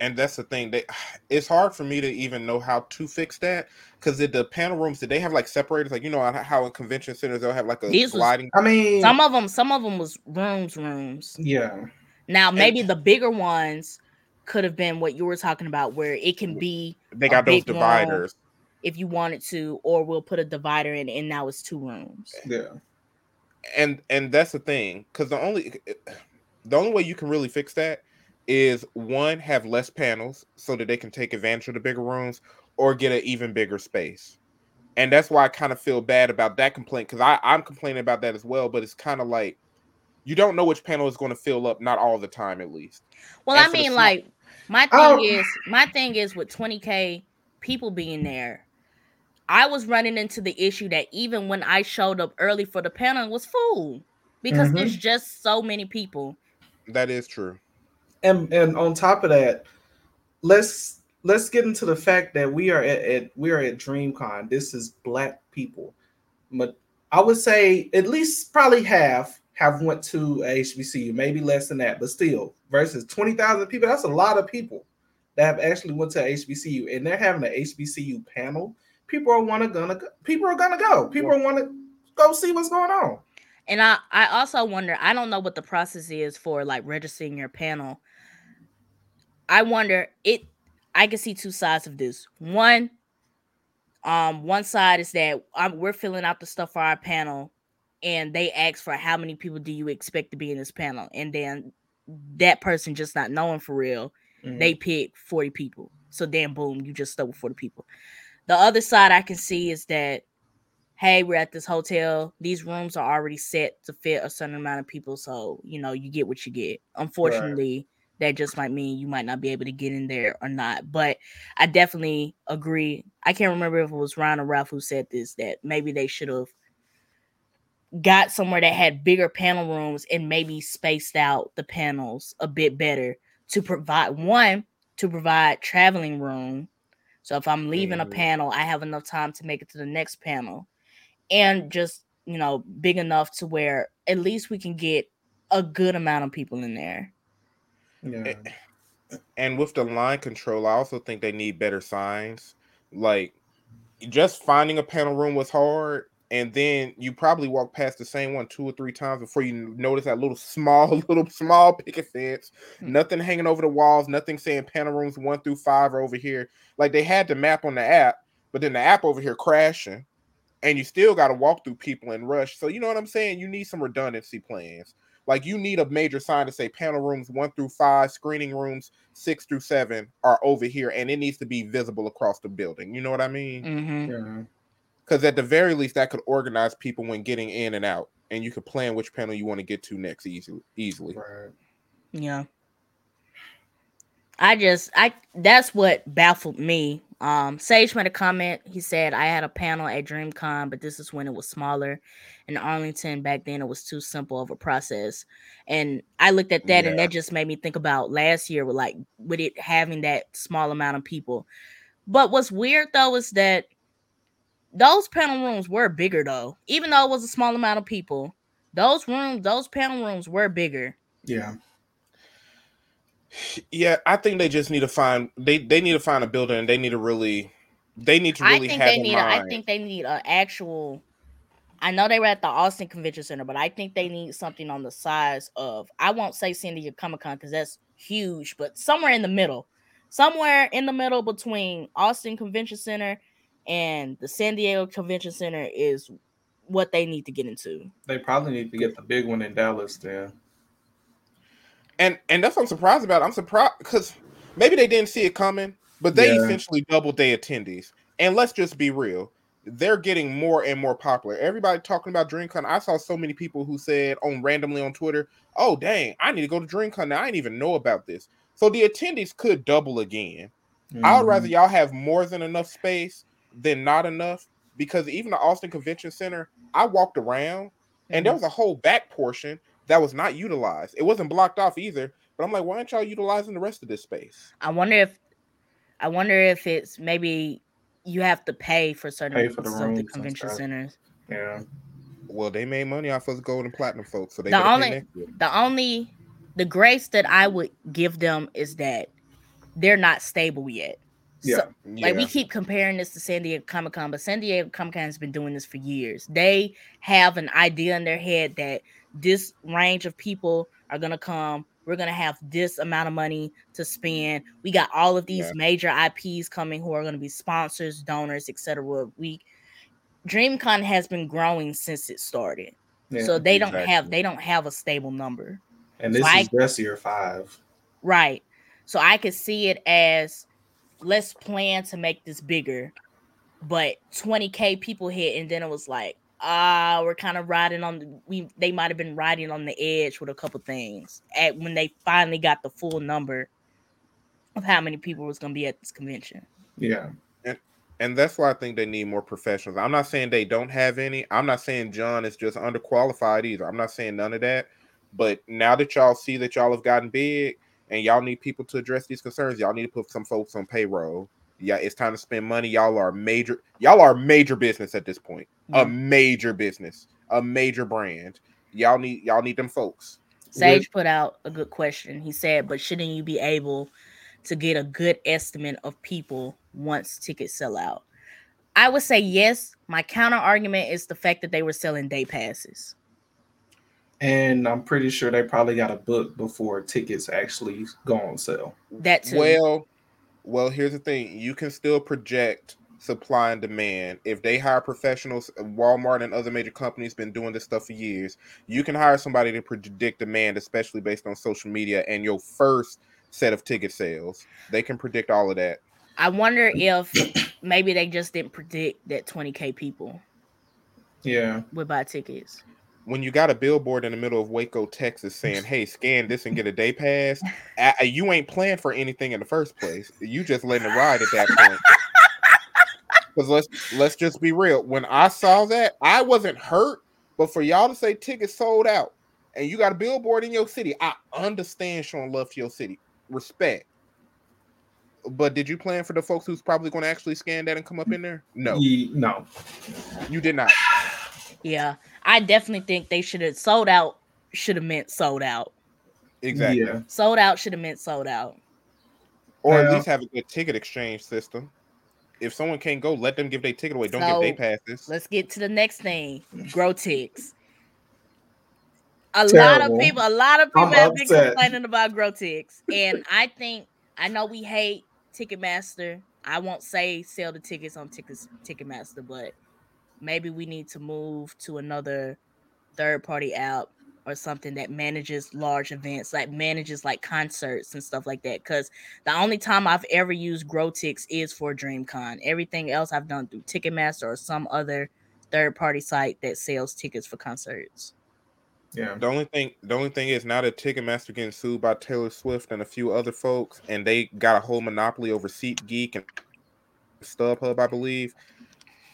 and that's the thing they it's hard for me to even know how to fix that because the panel rooms did they have like separators like you know how in convention centers they'll have like a These was- sliding I mean, Some of them, some of them was rooms, rooms. yeah. Now maybe the bigger ones could have been what you were talking about, where it can be they a got those big dividers if you wanted to, or we'll put a divider in, and now it's two rooms. Yeah. and and that's the thing because the only the only way you can really fix that is one have less panels so that they can take advantage of the bigger rooms or get an even bigger space and that's why i kind of feel bad about that complaint because i i'm complaining about that as well but it's kind of like you don't know which panel is going to fill up not all the time at least Well, And I mean, like my thing Oh. is, my thing is with 20k people being there. I was running into the issue that even when I showed up early for the panel, it was full because Mhm. there's just so many people. that is true and and on top of that, let's let's get into the fact that we are at, at we are at DreamCon. This is black people. But I would say at least probably half have went to HBCU, maybe less than that, but still versus twenty thousand people. That's a lot of people that have actually went to HBCU, and they're having an HBCU panel. People are want to gonna go, people are gonna go. People want to go see what's going on. And I, I also wonder, I don't know what the process is for like registering your panel. I wonder it I can see two sides of this. One, um, one side is that um, we're filling out the stuff for our panel, and they ask for how many people do you expect to be in this panel, and then that person just not knowing for real, they pick 40 people. So then boom, you just stuck with 40 people. The other side I can see is that hey, we're at this hotel. These rooms are already set to fit a certain amount of people. So, you know, you get what you get. Unfortunately, that just might mean you might not be able to get in there or not. But I definitely agree. I can't remember if it was Ron or Ralph who said this that maybe they should have got somewhere that had bigger panel rooms and maybe spaced out the panels a bit better to provide one to provide traveling room. So if I'm leaving a Mhm. panel, I have enough time to make it to the next panel and just you know big enough to where at least we can get a good amount of people in there Yeah. and with the line control, I also think they need better signs. Like just finding a panel room was hard, and then you probably walk past the same one two or three times before you notice that little [LAUGHS] small, little small picket fence. Hmm. Nothing hanging over the walls, nothing saying panel rooms one through five are over here. Like they had the map on the app, but then the app over here crashing, and you still got to walk through people and rush. So you know what I'm saying? You need some redundancy plans. Like you need a major sign to say panel rooms one through five, screening rooms six through seven are over here, and it needs to be visible across the building. You know what I mean? mm-hmm. Yeah. Because at the very least, that could organize people when getting in and out, and you could plan which panel you want to get to next easily. Easily. Right. Yeah. I just I that's what baffled me. Um Sage made a comment. He said I had a panel at DreamCon, but this is when it was smaller. In Arlington back then it was too simple of a process. And I looked at that and that just made me think about last year with like with it having that small amount of people. But what's weird though is that those panel rooms were bigger though. Even though it was a small amount of people, those rooms, those panel rooms were bigger. Yeah. Yeah, I think they just need to find they they need to find a building and they need to really they need to I really think have they in need. A, I think they need an actual. I know they were at the Austin Convention Center, but I think they need something on the size of. I won't say San Diego Comic Con because that's huge, but somewhere in the middle, somewhere in the middle between Austin Convention Center and the San Diego Convention Center is what they need to get into. They probably need to get the big one in Dallas then. And and that's what I'm surprised about. I'm surprised because maybe they didn't see it coming, but they Yeah. essentially doubled their attendees. And let's just be real, they're getting more and more popular. Everybody talking about DreamCon. I saw so many people who said on randomly on Twitter, "Oh dang, I need to go to DreamCon now. I didn't even know about this." So the attendees could double again. I would Mhm. rather y'all have more than enough space than not enough because even the Austin Convention Center, I walked around and there was a whole back portion that was not utilized. It wasn't blocked off either. But I'm like, why aren't y'all utilizing the rest of this space? I wonder if, I wonder if it's maybe you have to pay for certain Pay for the of rooms the and convention stuff. centers. Yeah. Well, they made money off us gold and platinum folks, so they The only- the only the grace that I would give them is that they're not stable yet. Yeah. So, like we keep comparing this to San Diego Comic Con, but San Diego Comic Con has been doing this for years. They have an idea in their head that this range of people are gonna come. We're gonna have this amount of money to spend. We got all of these Yeah. major IPs coming who are gonna be sponsors, donors, etc. We DreamCon has been growing since it started. yeah. so they don't have they don't have a stable number. and so this I- is just year five. Right. So I could see it as let's plan to make this bigger, but 20k people hit, and then it was like, ah, we're kind of riding on the we they might have been riding on the edge with a couple things at when they finally got the full number of how many people was gonna be at this convention. Yeah. And, And that's why I think they need more professionals. I'm not saying they don't have any. I'm not saying John is just underqualified either. I'm not saying none of that. But now that y'all see that y'all have gotten big and y'all need people to address these concerns, y'all need to put some folks on payroll. Yeah, it's time to spend money. Y'all are major. Y'all are major business at this point. Yeah. A mm-hmm. major business, a major brand. Y'all need y'all need them folks. Sage put out a good question. He said, but shouldn't you be able to get a good estimate of people once tickets sell out? I would say yes. My counter argument is the fact that they were selling day passes. And I'm pretty sure they probably got a book before tickets actually go on sale. That too. Well, well, here's the thing: you can still project supply and demand. If they hire professionals, uh, Walmart and other major companies been doing this stuff for years. You can hire somebody to predict demand, especially based on social media and your first set of ticket sales. They can predict all of that. I wonder if maybe they just didn't predict that 20k people Yeah. would buy tickets. When you got a billboard in the middle of Waco, Texas, saying, "Hey, scan this and get a day pass," a- you ain't planned for anything in the first place. You just letting it ride at that point. Because let's let's just be real. When I saw that, I wasn't hurt, but for y'all to say tickets sold out and you got a billboard in your city, I understand showing love to your city, respect. But did you plan for the folks who's probably going to actually scan that and come up in there? No, Ye- no. you did not. Yeah, I definitely think they should have sold out. Should have meant sold out. Exactly. Yeah. Sold out should have meant sold out. Or at least have a good ticket exchange system. If someone can't go, let them give their ticket away. Don't So, give their passes. Let's get to the next thing. Grotix. A lot of people, a lot of people I'm have been complaining about Grotix. And I think I know we hate Ticketmaster. I won't say sell the tickets on tickets Ticketmaster, but maybe we need to move to another third party app or something that manages large events, like manages like concerts and stuff like that. Because the only time I've ever used Grotix is for DreamCon. Everything else I've done through Ticketmaster or some other third party site that sells tickets for concerts. Yeah. The only thing, the only thing is now that Ticketmaster getting sued by Taylor Swift and a few other folks, and they got a whole monopoly over SeatGeek and StubHub, I believe.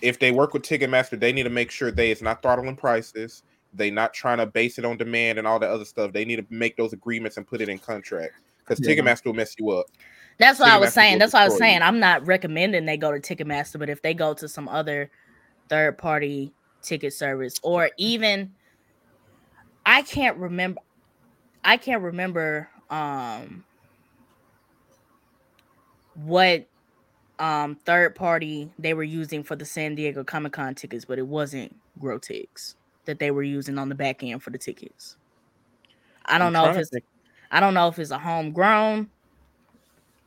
If they work with Ticketmaster, they need to make sure they is not throttling prices. They not trying to base it on demand and all that other stuff. They need to make those agreements and put it in contract because Yeah. Ticketmaster will mess you up. That's what I was saying. That's what I was destroy you. saying. I'm not recommending they go to Ticketmaster, but if they go to some other third party ticket service or even I can't remember I can't remember um what um third party they were using for the San Diego Comic Con tickets, but it wasn't Grotix that they were using on the back end for the tickets. I don't I'm know if it's. I don't know if it's a homegrown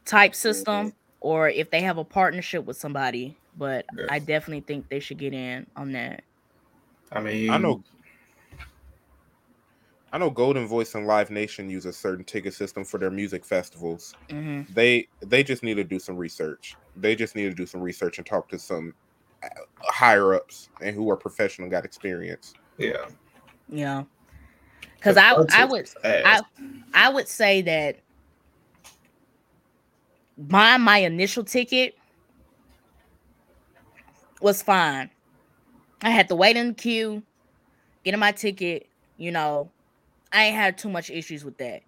type system or if they have a partnership with somebody, but Yeah. I definitely think they should get in on that. I mean, I know. I know Goldenvoice and Live Nation use a certain ticket system for their music festivals. hmm They they just need to do some research. They just need to do some research and talk to some uh, higher ups and who are professional, got experience. Yeah. Yeah. Cause I I would I I would say that buying my initial ticket was fine. I had to wait in the queue, getting my ticket, you know, I ain't had too much issues with that.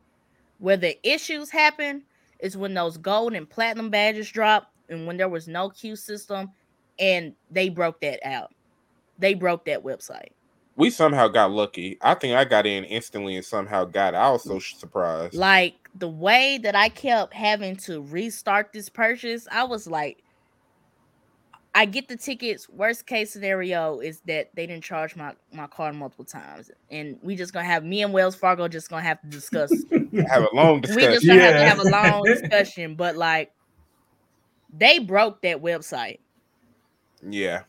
Where the issues happen is when those gold and platinum badges drop and when there was no queue system and they broke that out. They broke that website. We somehow got lucky. I think I got in instantly and somehow got. out. I was so mm. surprised. Like the way that I kept having to restart this purchase, I was like, I get the tickets. Worst case scenario is that they didn't charge my my card multiple times, and we just gonna have me and Wells Fargo just gonna have to discuss. [LAUGHS] Have a long discussion. [LAUGHS] we just gonna have to have a long discussion. But like, they broke that website. Yeah.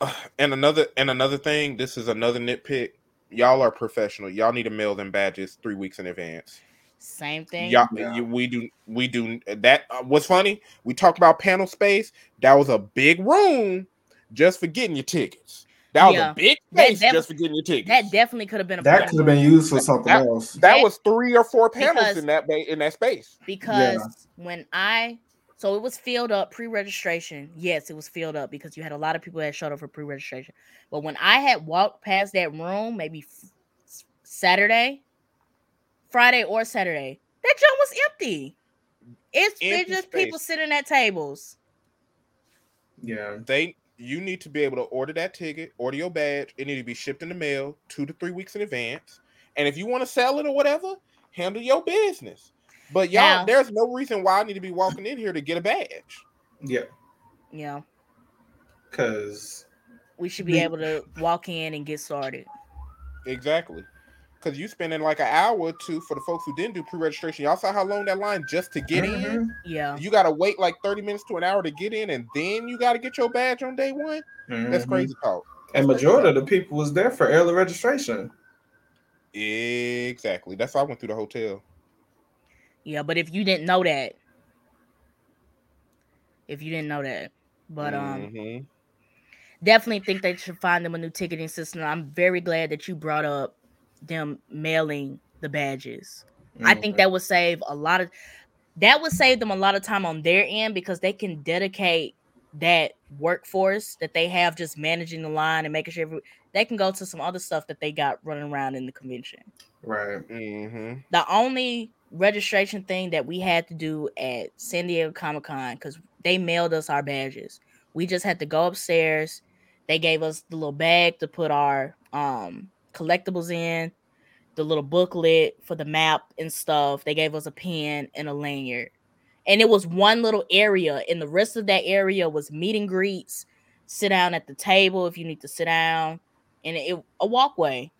Uh, [SIGHS] and another and another thing, this is another nitpick. Y'all are professional. Y'all need to mail them badges three weeks in advance. Same thing. Y'all, Yeah. you, we do we do that. Uh, what's funny? We talked about panel space. That was a big room just for getting your tickets. That was Yeah. a big That space def- just for getting your tickets. That definitely could have been a that part could have been used for something That- else. that that- was three or four panels Because- in that ba- in that space. because when I so it was filled up pre-registration. Yes, it was filled up because you had a lot of people that showed up for pre-registration. But when I had walked past that room, maybe f- Saturday, Friday or Saturday, that joint was empty. It's, it's Empty just people sitting at tables. Yeah. They you need to be able to order that ticket, order your badge. It need to be shipped in the mail two to three weeks in advance. And if you want to sell it or whatever, handle your business. But y'all, Now- there's no reason why I need to be walking in here to get a badge. Yeah. Yeah. Because we should be The- able to walk in and get started. Exactly. Because you spending like an hour or two for the folks who didn't do pre-registration. Y'all saw how long that line just to get Mm-hmm. in. Yeah. You got to wait like 30 minutes to an hour to get in, and then you got to get your badge on day one. That's Mhm. crazy talk. And majority of the people was there for early registration. Exactly. That's why I went through the hotel. Yeah, but if you didn't know that, if you didn't know that, but um, Mhm. definitely think they should find them a new ticketing system. I'm very glad that you brought up them mailing the badges. I think Mhm. that would save a lot of that would save them a lot of time on their end because they can dedicate that workforce that they have just managing the line and making sure every, they can go to some other stuff that they got running around in the convention. right. Mm-hmm. the only registration thing that we had to do at San Diego Comic Con because they mailed us our badges. We just had to go upstairs. They gave us the little bag to put our um collectibles in, the little booklet for the map and stuff. They gave us a pen and a lanyard. And it was one little area, and the rest of that area was meet and greets, sit down at the table if you need to sit down, and it a walkway.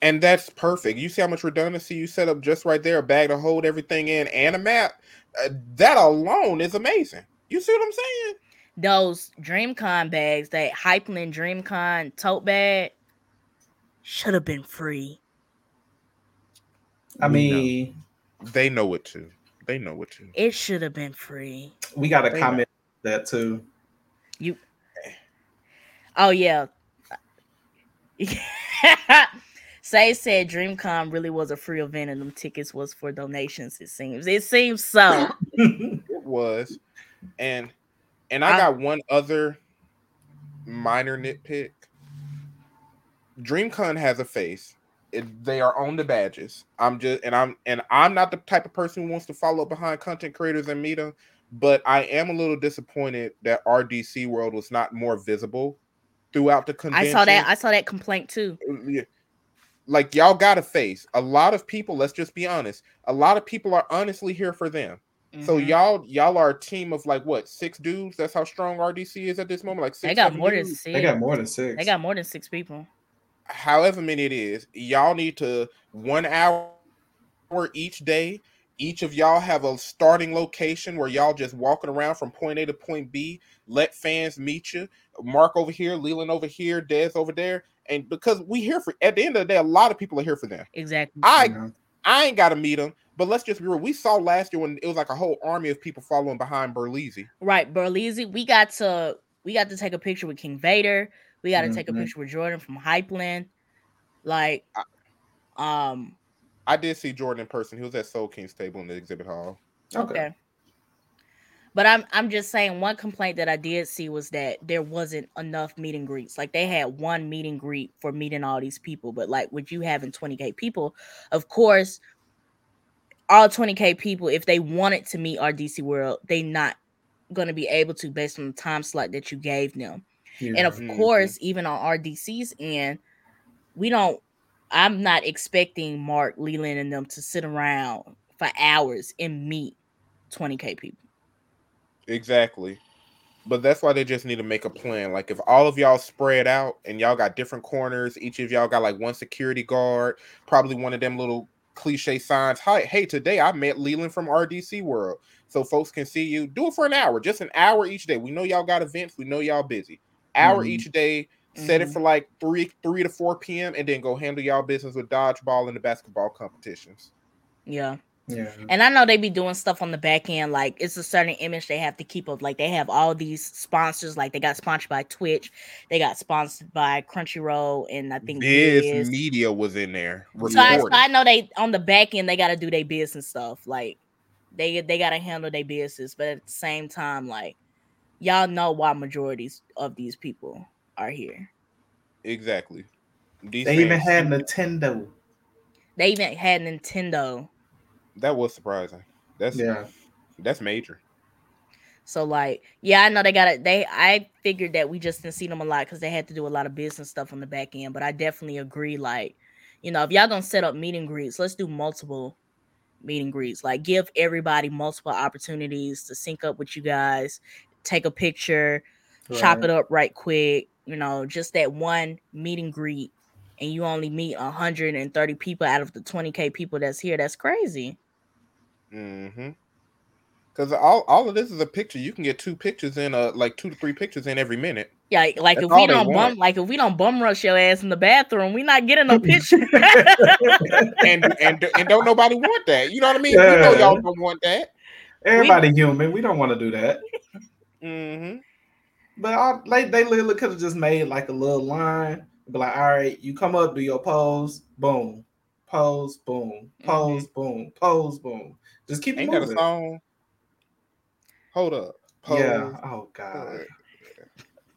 And that's perfect. You see how much redundancy you set up just right there, a bag to hold everything in and a map. Uh, that alone is amazing. You see what I'm saying? those DreamCon bags, that Hypeland DreamCon tote bag, should have been free. I We know. mean, They know it too. They know it too. It should have been free. we got to They comment that too. You. Oh yeah. [LAUGHS] [LAUGHS] Sage said DreamCon really was a free event and them tickets was for donations, it seems. It seems so. [LAUGHS] It was, and and I I- got one other minor nitpick. DreamCon has a face. It, they are on the badges. I'm just and I'm and I'm not the type of person who wants to follow behind content creators and meet them, but I am a little disappointed that RDC World was not more visible throughout the convention. I saw that. I saw that complaint too. Uh, Yeah. like y'all got a face. A lot of people, let's just be honest, a lot of people are honestly here for them. So Mhm. y'all y'all are a team of like what six dudes? That's how strong RDC is at this moment. Like six, they got seven more than six. they got more than six. They got more than six people. however many it is. Y'all need to one hour each day. Each of y'all have a starting location where y'all just walking around from point A to point B. Let fans meet you. Mark over here, Leland over here, Dez over there, and because we here for at the end of the day, a lot of people are here for them. Exactly. I You know? I ain't got to meet them, but let's just be real. We saw last year when it was like a whole army of people following behind Berlizzi. right, Berlizzi. We got to we got to take a picture with King Vader. We got to take a Mhm. picture with Jordan from Hypeland. Like, um, I did see Jordan in person. He was at Soul King's table in the exhibit hall. Okay. okay. But I'm I'm just saying one complaint that I did see was that there wasn't enough meet and greets. Like they had one meet and greet for meeting all these people, but like with you having 20k people, of course, all 20k people, if they wanted to meet RDC World, they not gonna be able to based on the time slot that you gave them. And Yeah. of Mhm. course, even on RDC's end, we don't. I'm not expecting Mark Leland and them to sit around for hours and meet 20k people. Exactly. But that's why they just need to make a plan. Like if all of y'all spread out and y'all got different corners, each of y'all got like one security guard, probably one of them little cliche signs. Hi, hey, today I met Leland from RDC World. So folks can see you. Do it for an hour, just an hour each day. We know y'all got events, we know y'all busy. Hour Mhm. each day, set it Mhm. for like three, three to four p.m. and then go handle y'all business with dodgeball and the basketball competitions. Yeah. Yeah. And I know they be doing stuff on the back end, like it's a certain image they have to keep up. Like they have all these sponsors, like they got sponsored by Twitch, they got sponsored by Crunchyroll, and I think Biz Viz. Media was in there. So I, so. I know they on the back end they got to do their business stuff. Like they they got to handle their business, but at the same time, like y'all know why majorities of these people are here. Exactly. These They even had Nintendo. They even had Nintendo. That was surprising. That's Yeah. that's major. So like, yeah, I know they got it. They I figured that we just didn't see them a lot because they had to do a lot of business stuff on the back end. But I definitely agree. Like, you know, if y'all gonna set up meet and greets, let's do multiple meet and greets. Like, give everybody multiple opportunities to sync up with you guys, take a picture, chop it up right quick. You know, just that one meet and greet, and you only meet 130 people out of the 20k people that's here. That's crazy. Mm-hmm. Because all, all of this is a picture. You can get two pictures in a, like two to three pictures in every minute. Yeah, like, like if we don't bum, want. like if we don't bum rush your ass in the bathroom, we not getting no [LAUGHS] picture. [LAUGHS] [LAUGHS] And and and don't nobody want that. You know what I mean? We know y'all don't want that. Everybody human. We don't want to do that. Mm-hmm. But I, like they literally could have just made like a little line. Be like, all right, you come up, do your pose, boom, pose, boom, pose, boom, pose, boom. Just keep it Ain't that a song? Hold up. Pose. Yeah. Oh god.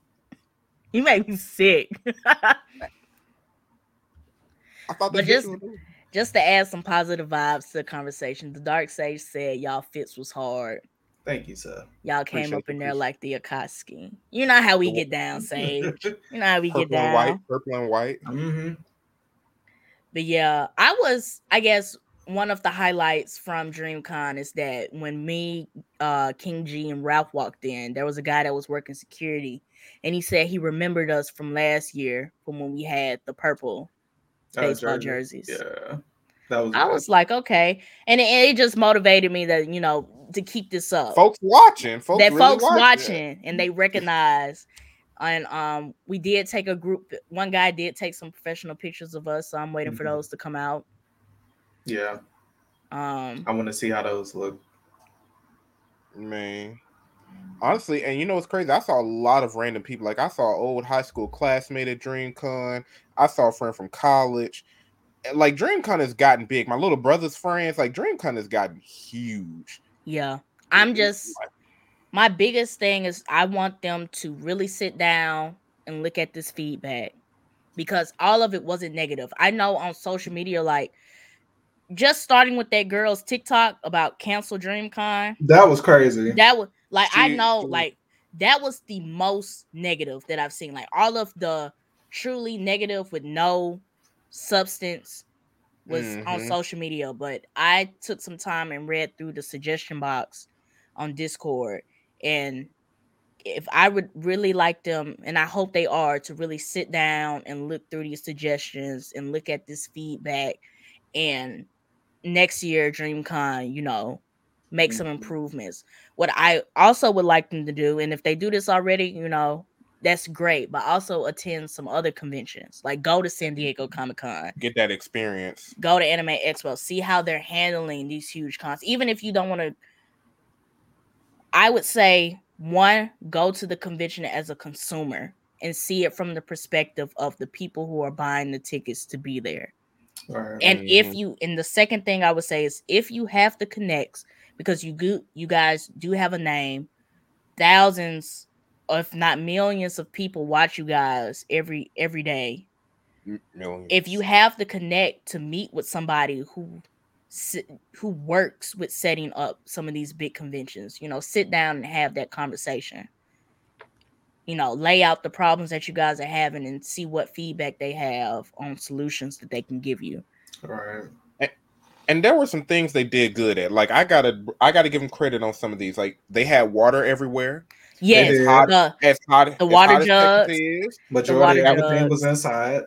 [LAUGHS] you make me sick. I thought But that just- just Just to add some positive vibes to the conversation, the Dark Sage said y'all fits was hard. Thank you, sir. Y'all came Appreciate up in there like the Akatsuki. You know how we get down, [LAUGHS] Sage. You know how we get purple and down. white, purple and white. Mm-hmm. But yeah, I was, I guess, one of the highlights from DreamCon is that when me, uh, King G, and Ralph walked in, there was a guy that was working security, and he said he remembered us from last year from when we had the purple baseball jerseys. Yeah. That was I good. was like, okay, and it, it just motivated me that you know to keep this up. Folks watching. Folks that really folks watching, watching. and they recognize. And um, we did take a group. One guy did take some professional pictures of us, so I'm waiting for Mhm. those to come out. Yeah. Um, I want to see how those look. Man. Honestly, and you know what's crazy? I saw a lot of random people. Like I saw an old high school classmate at DreamCon. I saw a friend from college. like DreamCon has gotten big. My little brother's friends, like DreamCon has gotten huge. Yeah. I'm just my biggest thing is I want them to really sit down and look at this feedback because all of it wasn't negative. I know on social media, like just starting with that girl's TikTok about cancel DreamCon. That was crazy. That was like I know she- like that was the most negative that I've seen. Like all of the truly negative with no substance was on Mhm. social media, but I took some time and read through the suggestion box on Discord and if I would really like them, and I hope they are, to really sit down and look through these suggestions and look at this feedback, and next year DreamCon, you know, make some Mhm. improvements. What I also would like them to do, and if they do this already, you know, that's great, but also attend some other conventions, like go to San Diego Comic Con, Get that experience. go to Anime Expo, see how they're handling these huge cons. Even if you don't want to, I would say one, go to the convention as a consumer and see it from the perspective of the people who are buying the tickets to be there. Right. And if Mhm. you, and the second thing I would say is if you have the connects, because you go, you guys do have a name, thousands, or if not millions of people watch you guys every every day Millions. if you have the connect to meet with somebody who who works with setting up some of these big conventions you know sit down and have that conversation you know lay out the problems that you guys are having and see what feedback they have on solutions that they can give you right. and there were some things they did good at. Like I gotta, I gotta give them credit on some of these. Like they had water everywhere. yes did. Hot- the, As hot, The as water hot jugs. Texas is, Majority of water everything jugs. was inside.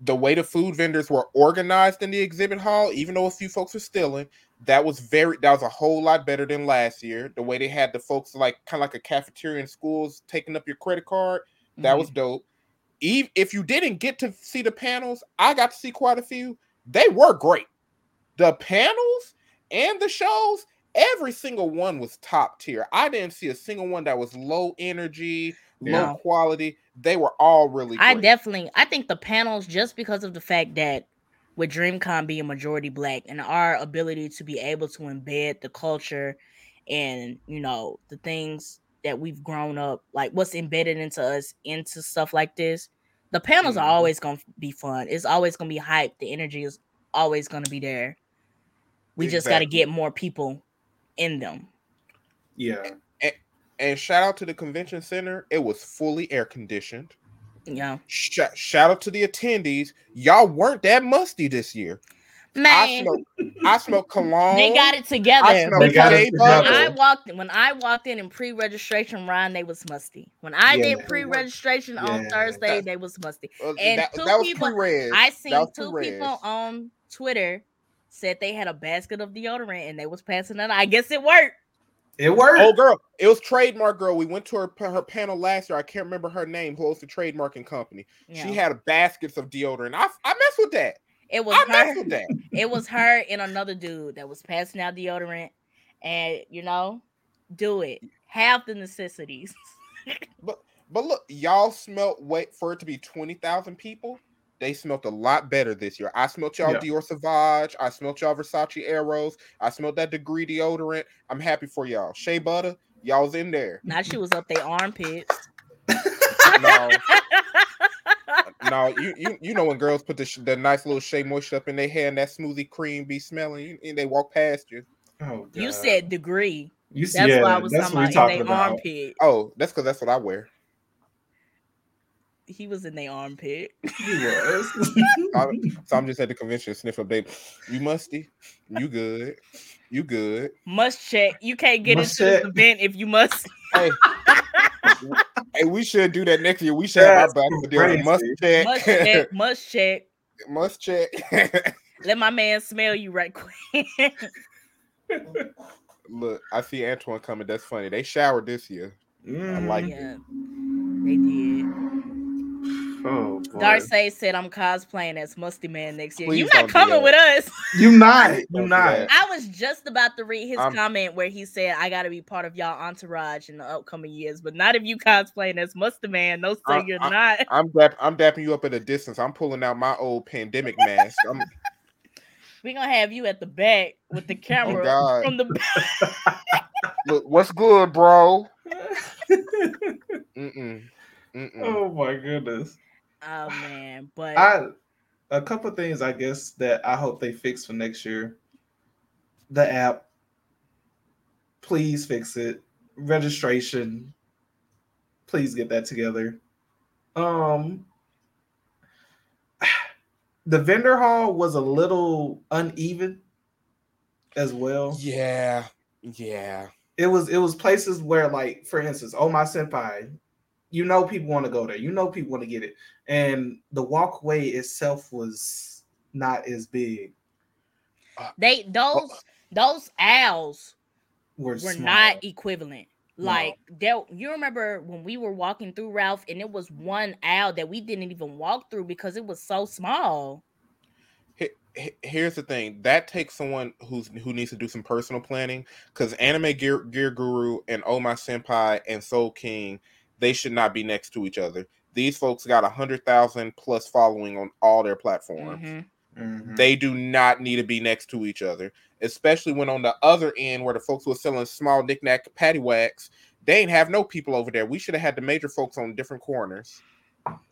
the way the food vendors were organized in the exhibit hall, even though a few folks were stealing, that was very that was a whole lot better than last year. The way they had the folks like kind of like a cafeteria in schools taking up your credit card, that Mhm. was dope. Even if you didn't get to see the panels, I got to see quite a few. They were great. The panels and the shows, every single one was top tier. I didn't see a single one that was low energy, low No. quality. They were all really I definitely I think the panels just because of the fact that with DreamCon being majority black and our ability to be able to embed the culture and you know the things that we've grown up like what's embedded into us into stuff like this the panels are Mhm. always going to be fun it's always going to be hype the energy is always going to be there we just got to get more people in them Yeah. And shout out to the convention center. It was fully air conditioned. You know Sh- shout out to the attendees. Y'all weren't that musty this year. I man smelled, I smelled [LAUGHS] cologne. they got it together I They got it shea When together. I walked in, when I walked in in pre-registration, Ryan, they was musty. When I Yeah. did pre-registration on Thursday, That- they was musty. Uh, and that, two that was people- pre-res. I seen two pre-res. people on Twitter said they had a basket of deodorant and they was passing it. out. I guess it worked. It worked. Oh, girl, it was trademark girl. We went to her her panel last year. I can't remember her name. Who owns the trademarking company? You She had baskets of deodorant. I I mess with that. it was I mess her. with that. [LAUGHS] It was her and another dude that was passing out deodorant, and you know, do it. Have the necessities. [LAUGHS] But but look, y'all smelt wait for it to be twenty thousand people. They smelt a lot better this year. I smelt y'all Yeah. Dior Sauvage. I smelt y'all Versace Eros. I smelt that Degree deodorant. I'm happy for y'all. Shea Butter, y'all was in there. now she was up their armpits. No, [LAUGHS] no, you you you know when girls put the, sh- the nice little Shea moisture up in their hair and that smoothie cream be smelling, and they walk past you. Oh, You said degree. you said That's yeah, why I was that's talking about in their about. armpit. Oh, that's because that's what I wear. He was in their armpit. He was. [LAUGHS] So I'm just at the convention sniffing, baby. You musty. You good. You good. Must check. You can't get Must into this check. event if you must. Hey, [LAUGHS] hey, we should do that next year. We should have our That's back to do must check. Must check. Must check. must check. [LAUGHS] Let my man smell you right quick. Look, I see Antoine coming. That's funny. They showered this year. Mm. like- yeah, they did. Oh mm-hmm. Darcy said I'm cosplaying as Musty Man next year. Please You're don't coming with us. You [LAUGHS] not. You Don't do not. that. I was just about to read his I'm- comment where he said I gotta be part of y'all entourage in the upcoming years, but not if you cosplaying as Musty Man. No, sir, I- you're I- not. I'm dap- I'm dapping you up at a distance. I'm pulling out my old pandemic mask. I'm, [LAUGHS] We're gonna have you at the back with the [LAUGHS] oh, camera Oh, God. from the back. look, what's good, bro? Mm-mm. Mm-mm. oh my goodness. Oh [SIGHS] man, but I a couple of things I guess that I hope they fix for next year. The app, please fix it. Registration, please get that together. Um, [SIGHS] the vendor hall was a little uneven as well. Yeah, yeah. It was it was places where like for instance, oh my senpai, you know people want to go there. You know people want to get it. And the walkway itself was not as big. Uh, they uh, those those owls Were, were not equivalent. No. Like there, you remember when we were walking through Ralph, and it was one owl that we didn't even walk through because it was so small. He- he- Here's the thing that takes someone who's who needs to do some personal planning because Anime Gear, Gear Guru and Oh My Senpai and Soul King they should not be next to each other. These folks got a hundred thousand plus following on all their platforms. Mhm. Mhm. They do not need to be next to each other, especially when on the other end where the folks were selling small knickknack patty wax, they ain't have no people over there. We should have had the major folks on different corners.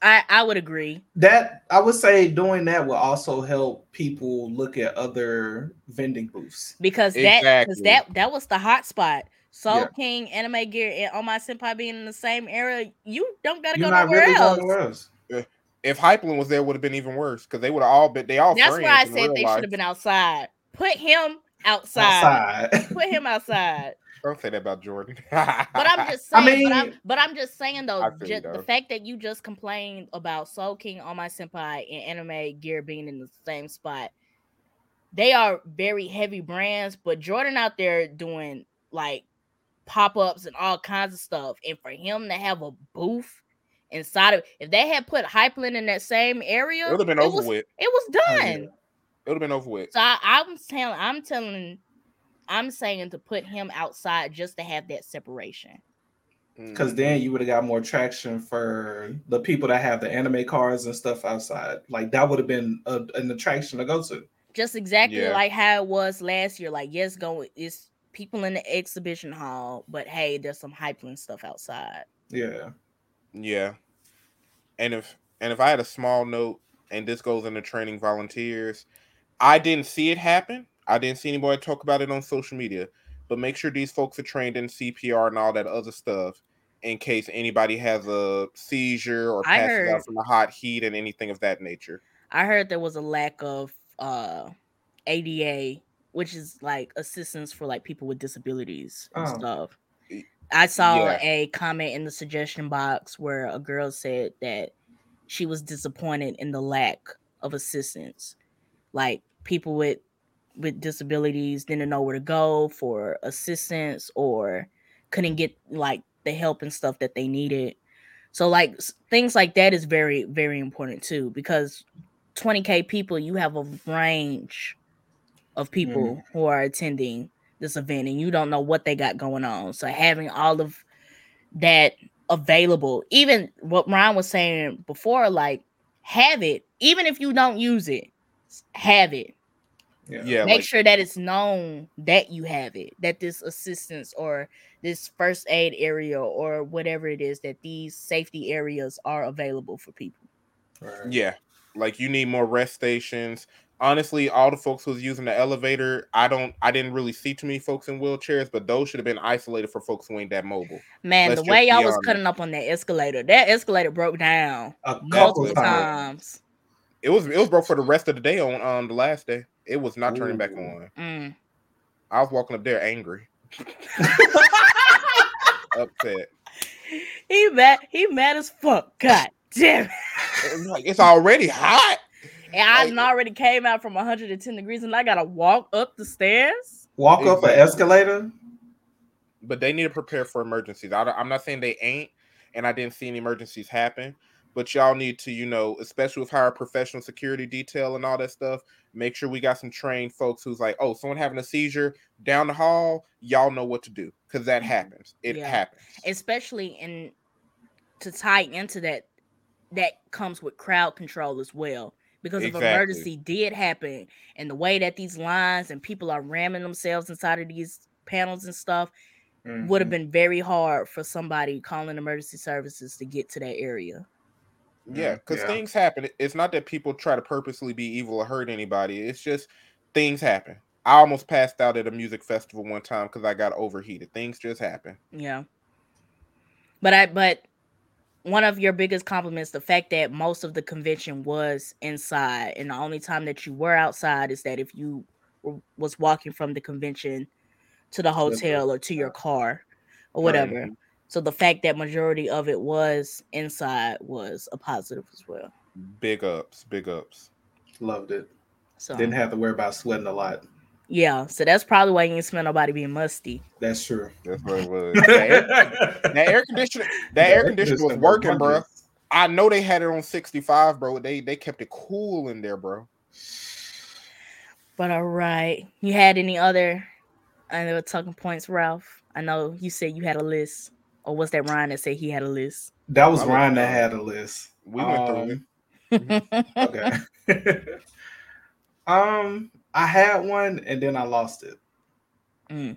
I I would agree. that I would say doing that will also help people look at other vending booths. because that because Exactly. that that was the hot spot. Soul Yeah. King, Anime Gear, and On My Senpai being in the same area, you don't gotta You're go nowhere really else. nowhere else. If Hypeland was there, would have been even worse because they would have all been they all. That's why I said they should have been outside. Put him outside. Outside. [LAUGHS] Put him outside. Don't say that about Jordan. But I'm [LAUGHS] just I saying. but, I'm, but I'm just saying though, I feel the fact that you just complained about Soul King, On My Senpai, and Anime Gear being in the same spot, they are very heavy brands. But Jordan out there doing like pop ups and all kinds of stuff, and for him to have a booth inside of, if they had put Hypeland in that same area, it would have been over was, with. It was Oh, yeah. done. It would have been over with. So I, I'm telling, I'm telling, I'm saying to put him outside just to have that separation. Because then you would have got more traction for the people that have the anime cars and stuff outside. Like that would have been a, an attraction to go to. just exactly Yeah. like how it was last year. Like, yes, going it's people in the exhibition hall, but hey, there's some hyping stuff outside. Yeah. Yeah. And if and if I had a small note, and this goes into training volunteers, I didn't see it happen. I didn't see anybody talk about it on social media. But make sure these folks are trained in CPR and all that other stuff in case anybody has a seizure or I passes heard- out from the hot heat and anything of that nature. I heard there was a lack of uh ADA, which is like assistance for like people with disabilities and Oh. stuff. I saw yeah. a comment in the suggestion box where a girl said that she was disappointed in the lack of assistance. Like people with with disabilities didn't know where to go for assistance or couldn't get like the help and stuff that they needed. So like things like that is very very important too because 20k people you have a range of mm-hmm. people who are attending this event and you don't know what they got going on. So having all of that available, even what Ryan was saying before, like have it, even if you don't use it, have it. Yeah. Yeah, Make like, sure that it's known that you have it, that this assistance or this first aid area or whatever it is, that these safety areas are available for people. Right. yeah. Like you need more rest stations. Honestly, all the folks who's using the elevator, I don't I didn't really see too many folks in wheelchairs, but those should have been isolated for folks who ain't that mobile. Man, Let's the way be I was honest. cutting up on that escalator, that escalator broke down A multiple times. times. It was it was broke for the rest of the day on um the last day. It was not turning back on. Mm. I was walking up there angry, [LAUGHS] upset. He mad, he mad as fuck. God damn it. It like it's already hot. And I Like- already came out from 110 degrees and I gotta walk up the stairs. Walk up an escalator. But they need to prepare for emergencies. I, I'm not saying they ain't, and I didn't see any emergencies happen. but y'all need to, you know, especially with higher professional security detail and all that stuff, make sure we got some trained folks who's like, oh, someone having a seizure down the hall, y'all know what to do because that mm-hmm. happens. It Yeah. happens. especially in to tie into that that comes with crowd control as well because if emergency did happen and the way that these lines and people are ramming themselves inside of these panels and stuff would have Mhm. been very hard for somebody calling emergency services to get to that area Yeah, Mm, because yeah. things happen. It's not that people try to purposely be evil or hurt anybody. It's just things happen. I almost passed out at a music festival one time because I got overheated. Things just happen. yeah but i but one of your biggest compliments the fact that most of the convention was inside and the only time that you were outside is that if you w- was walking from the convention to the hotel or to your car or whatever Right. so the fact that majority of it was inside was a positive as well Big ups, big ups. Loved it. so Didn't have to worry about sweating a lot. Yeah so that's probably why you didn't smell nobody being musty That's true. That's what it was. [LAUGHS] that, air, that air conditioner, that air conditioner was working, bro. I know they had it on 65, bro. They they kept it cool in there, bro. but all right you had any other other talking points ralph i know you said you had a list or was that ryan that said he had a list That was I Ryan that had a list. We went through it. [LAUGHS] [LAUGHS] Um, Okay. um, I had one and then I lost it. Mm.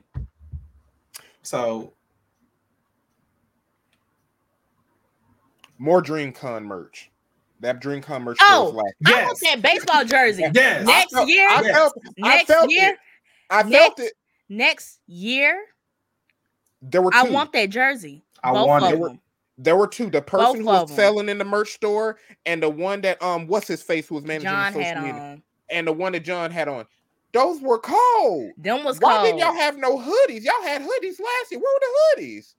So More DreamCon merch. That DreamCon merch Oh, was lacking. I want that baseball jersey. [LAUGHS] yes, Next I felt, year, I Yes. felt, I next felt year, it. I felt next- it. next year, There were two. I want that jersey. I Both want it. them. There were two. The person who of was 'em. selling in the merch store, and the one that um, what's his face who was managing John social had media, on. And the one that John had on. Those were cold. Them was Why cold. didn't y'all have no hoodies? Y'all had hoodies last year. Where were the hoodies?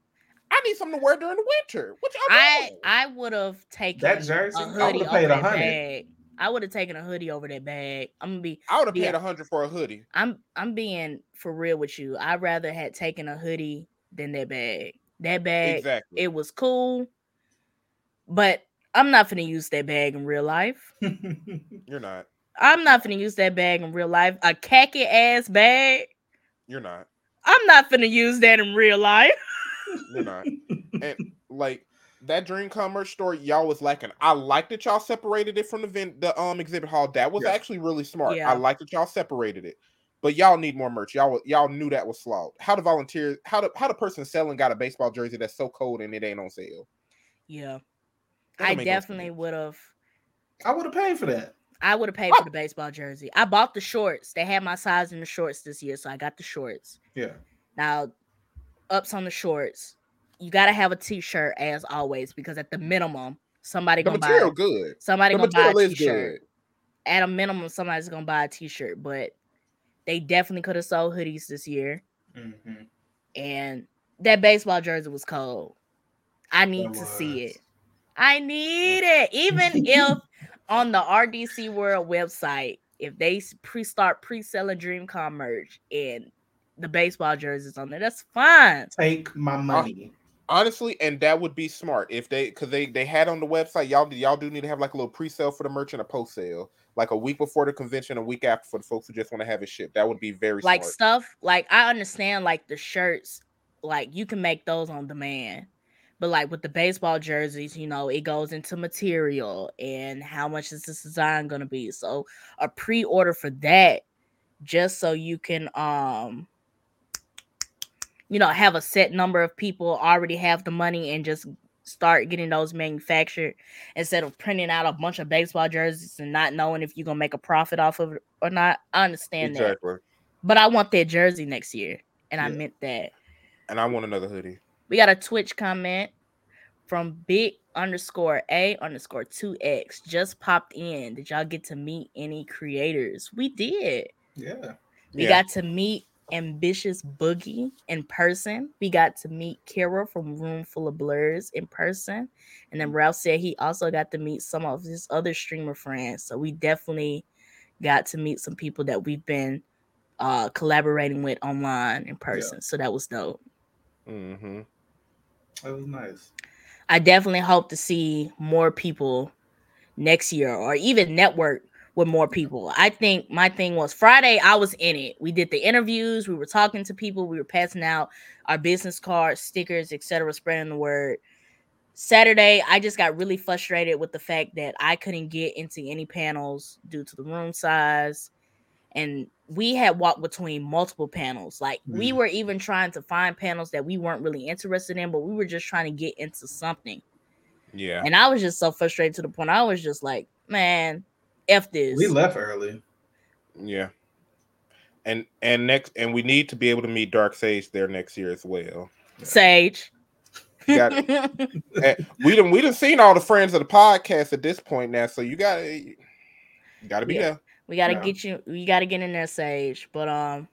I need something to wear during the winter. What y'all I doing? I would have taken That jersey, a I hoodie would've over paid that 100. bag. I would have taken a hoodie over that bag. I'm gonna be I would have paid a hundred for a hoodie. I'm I'm being for real with you. I'd rather had taken a hoodie than that bag. That bag, Exactly. it was cool, but I'm not gonna use that bag in real life. [LAUGHS] [LAUGHS] You're not. I'm not gonna use that bag in real life. A khaki ass bag. You're not. I'm not gonna use that in real life. You're not. [LAUGHS] and like that DreamCon merch store, y'all was lacking. I like that y'all separated it from the vent, the um exhibit hall. That was Yeah. actually really smart. Yeah. I like that y'all separated it. But y'all need more merch. Y'all y'all knew that was flawed. How the volunteer, how the how the person selling got a baseball jersey that's so cold and it ain't on sale. Yeah, I definitely would have. I would have paid for that. I would have paid for the baseball jersey. I bought the shorts. They had my size in the shorts this year, so I got the shorts. Yeah. Now, ups on the shorts. You gotta have a t-shirt as always because at the minimum, somebody The gonna material buy good. somebody The gonna buy a t-shirt. good. At a minimum, somebody's gonna buy a t-shirt, but they definitely could have sold hoodies this year. Mhm. And that baseball jersey was cold. I need to see it. I need it. Even if [LAUGHS] on the RDC World website, if they pre-start pre-selling DreamCon merch and the baseball jerseys on there, that's fine. Take my money. Honestly, and that would be smart if they because they they had on the website. Y'all y'all do need to have like a little pre-sale for the merch and a post sale, like a week before the convention, a week after for the folks who just want to have it shipped. That would be very Like smart. stuff, like I understand like the shirts, like you can make those on demand. But like with the baseball jerseys, you know, it goes into material and how much is this design gonna be. So a pre-order for that, just so you can um you know have a set number of people already have the money and just start getting those manufactured instead of printing out a bunch of baseball jerseys and not knowing if you're gonna make a profit off of it or not. I understand that. But I want that jersey next year. And I meant that. And I want another hoodie. We got a Twitch comment from big underscore a underscore 2x just popped in. Did y'all get to meet any creators? We did. Yeah. We Yeah. got to meet Ambitious Boogie in person. We got to meet Kira from Room Full of Blerds in person. And then Ralph said he also got to meet some of his other streamer friends. So we definitely got to meet some people that we've been uh collaborating with online in person. So that was dope. Mm-hmm. That was nice. I definitely hope to see more people next year or even network with more people. I think my thing was Friday, I was in it. We did the interviews, we were talking to people, we were passing out our business cards, stickers, etc., spreading the word. Saturday, I just got really frustrated with the fact that I couldn't get into any panels due to the room size. And we had walked between multiple panels. Like mm. we were even trying to find panels that we weren't really interested in, but we were just trying to get into something. Yeah. And I was just so frustrated to the point I was just like, man, F this. We left early. Yeah. And and next and we need to be able to meet Dark Sage there next year as well. Sage. Got, [LAUGHS] eh, we done we done seen all the friends of the podcast at this point now, so you got to got to be yeah. there. We got to yeah. get you. We got to get in there, Sage. But um,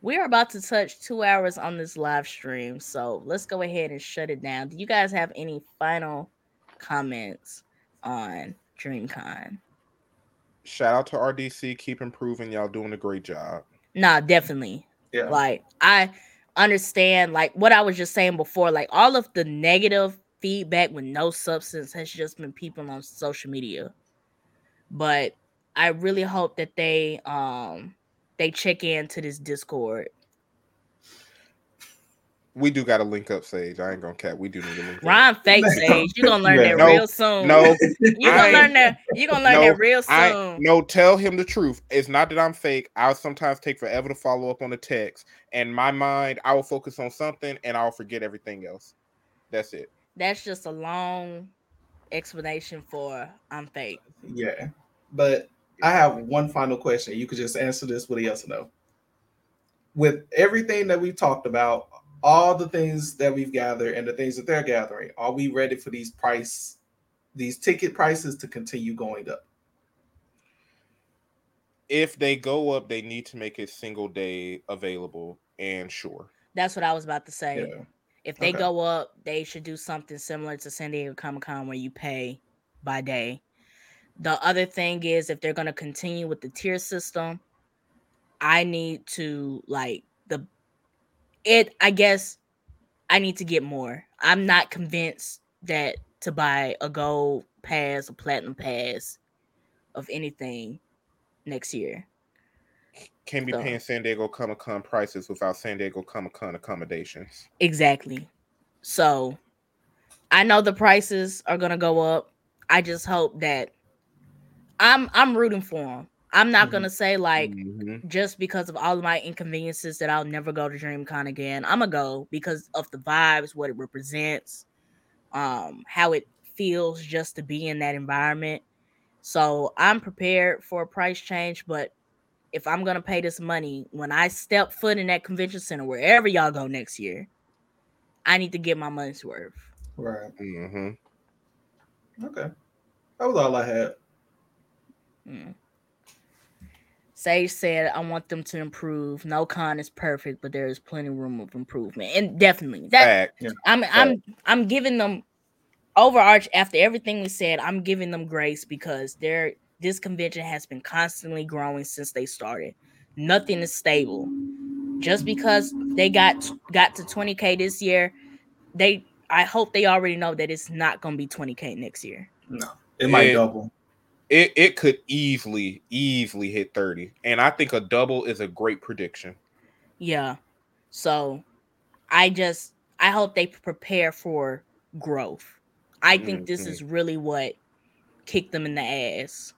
we are about to touch two hours on this live stream, so let's go ahead and shut it down. Do you guys have any final comments on DreamCon? Shout out to RDC. Keep improving. Y'all doing a great job. Nah, definitely. Yeah. Like I understand like what I was just saying before, like all of the negative feedback with no substance has just been people on social media. But I really hope that they um they check into this Discord we do got to link up Sage. I ain't gonna cap. We do need to link. Ron fake [LAUGHS] Sage. You gonna learn yeah, that no, real soon. No, [LAUGHS] you gonna learn that. You gonna learn no, that real soon. I, no, tell him the truth. It's not that I'm fake. I'll sometimes take forever to follow up on a text, and my mind, I will focus on something, and I'll forget everything else. That's it. That's just a long explanation for I'm fake. Yeah, but I have one final question. You could just answer this with a yes or no. With everything that we've talked about, all the things that we've gathered and the things that they're gathering, are we ready for these price, these ticket prices to continue going up? If they go up, they need to make a single day available and sure. That's what I was about to say. Yeah. If they okay. go up, they should do something similar to San Diego Comic Con where you pay by day. The other thing is if they're going to continue with the tier system, I need to like the it I guess I need to get more. I'm not convinced that to buy a gold pass, a platinum pass of anything next year. Can't be so. paying San Diego Comic Con prices without San Diego Comic Con accommodations. Exactly. So I know the prices are gonna go up. I just hope that I'm I'm rooting for them. I'm not mm-hmm. gonna say like mm-hmm. just because of all of my inconveniences that I'll never go to DreamCon again. I'm gonna go because of the vibes, what it represents, um, how it feels just to be in that environment. So I'm prepared for a price change, but if I'm gonna pay this money when I step foot in that convention center, wherever y'all go next year, I need to get my money's worth. Right. Mm-hmm. Okay. That was all I had. Mm. Sage said, I want them to improve. No con is perfect, but there is plenty of room of improvement. And definitely that yeah. I'm I'm I'm giving them overarch after everything we said, I'm giving them grace because their this convention has been constantly growing since they started. Nothing is stable. Just because they got got to 20k this year, they I hope they already know that it's not gonna be 20k next year. No, it might double it, it could easily, easily hit 30. And I think a double is a great prediction. Yeah. So I just I hope they prepare for growth. I think mm-hmm. this is really what kicked them in the ass.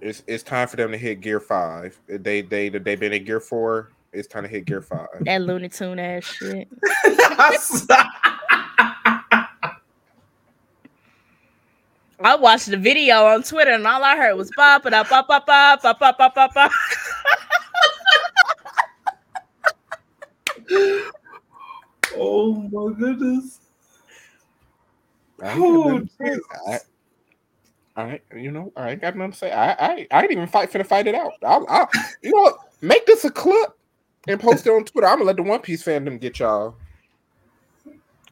It's it's time for them to hit gear five. They they they've been in gear four. It's time to hit gear five. That Looney Tune ass shit. [LAUGHS] [LAUGHS] I watched the video on Twitter and all I heard was ba ba ba ba ba ba ba ba ba ba [LAUGHS] ba. Oh my goodness. I oh, I, I, you know, I ain't got nothing to say. I, I, I ain't even fight finna fight it out. I'll, I'll, you know what? Make this a clip and post it on Twitter. I'm gonna let the One Piece fandom get y'all.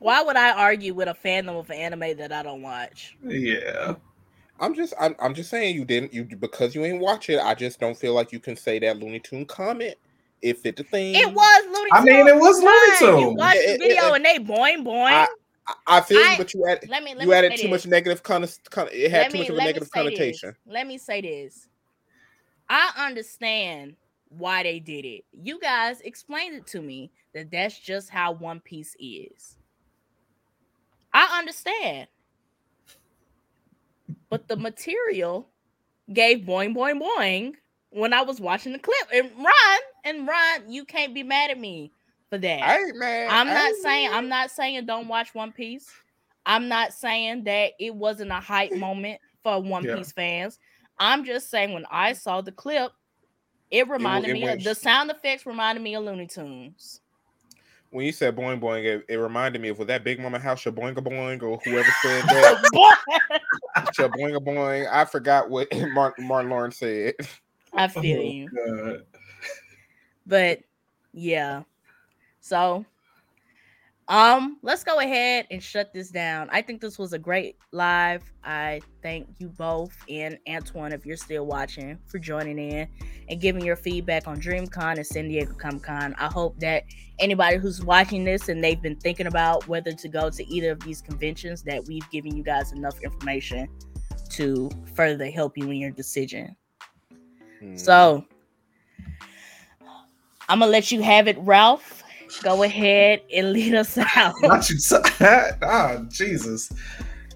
Why would I argue with a fandom of an anime that I don't watch? Yeah. I'm just I'm, I'm just saying you didn't you because you ain't watch it. I just don't feel like you can say that Looney Tune comment if it's the thing. It was Looney Tune. I mean, it was Looney Tune. You watched the video it, it, and they boing boing. I, I feel I- you, but you added Let me let you me added say too much negative con- con- It had Let too me- much of a negative say this. connotation. Let me say this. I understand why they did it. You guys explained it to me that that's just how One Piece is. I understand. But the material gave boing boing boing when I was watching the clip. And Ron, and Ron, you can't be mad at me for that. I ain't mad. I'm not ain't saying mad. I'm not saying don't watch One Piece. I'm not saying that it wasn't a hype moment for One Yeah. Piece fans. I'm just saying when I saw the clip, it reminded it me went of the sound effects reminded me of Looney Tunes. When you said boing boing, it, it reminded me of was that Big Mama House Shaboinga Boing or whoever said [LAUGHS] that. Boy, Shaboinga Boing. I forgot what [LAUGHS] Martin, Martin Lawrence said. I feel Oh, you. God. But yeah. So um let's go ahead and shut this down. I think this was a great live. I thank you both and Antoine if you're still watching for joining in and giving your feedback on DreamCon and San Diego Comic Con. I hope that anybody who's watching this and they've been thinking about whether to go to either of these conventions that we've given you guys enough information to further help you in your decision. Hmm. So I'm gonna let you have it, Ralph. Go ahead and lead us out. [LAUGHS] Not you. t- [LAUGHS] ah, Jesus.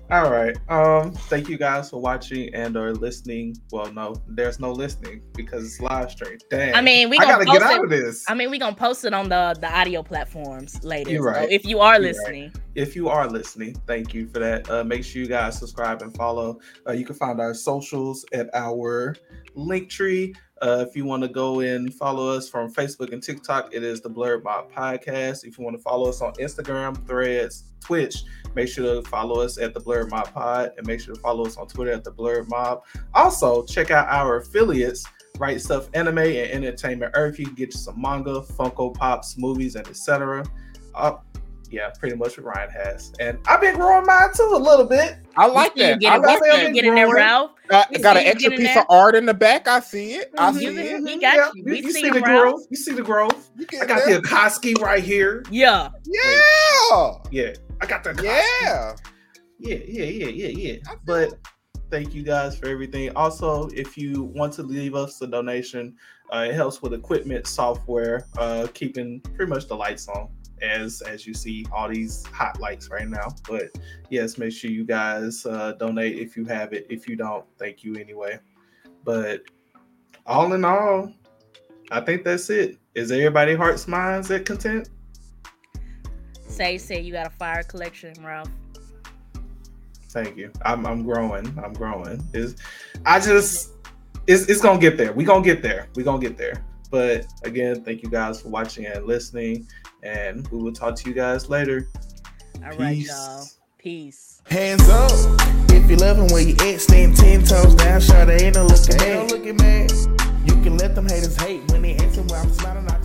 All right. Um. Thank you guys for watching and or listening. Well, no, there's no listening because it's live stream. Damn. I mean, we I gotta get post out of this. I mean, we gonna post it on the the audio platforms later. You're So right. if you are You're right. listening, if you are listening, thank you for that. Uh, make sure you guys subscribe and follow. Uh, you can find our socials at our link tree. Uh, if you want to go and follow us from Facebook and TikTok, it is the Blerd Mob Podcast. If you want to follow us on Instagram, Threads, Twitch, make sure to follow us at the Blerd Mob Pod and make sure to follow us on Twitter at the Blerd Mob. Also, check out our affiliates. Right Stuf Anime and Entertainment Earth. You can get you some manga, Funko Pops, movies, and etc. yeah, pretty much what Ryan has. And I've been growing mine too a little bit. I like we see you that. get I it. got like that you big get in there. Ralph. Got, got an extra piece there. of art in the back. I see it. I Mhm. see You- it. we got you. You, We you see see the him, Ralph. growth. You see the growth. I got that? the Akoski right here. Yeah. Yeah. Yeah, I got the Akoski. Yeah. yeah, yeah, yeah, yeah, yeah. But thank you guys for everything. Also, if you want to leave us a donation, uh, it helps with equipment, software, uh, keeping pretty much the lights on. As as you see all these hot lights right now, but yes, make sure you guys uh, donate if you have it. If you don't, thank you anyway. But all in all, I think that's it. Is everybody hearts minds at content? Say, say you got a fire collection, Ralph. Thank you. I'm I'm growing. I'm growing. Is I just it's it's gonna get there. We gonna get there. We gonna get there. But again, thank you guys for watching and listening, and we will talk to you guys later. Peace. y'all. Peace. Hands up. If you love them where you at, stand ten toes down, sure they ain't no looking man. You can let them haters hate when they asking where I'm smiling. I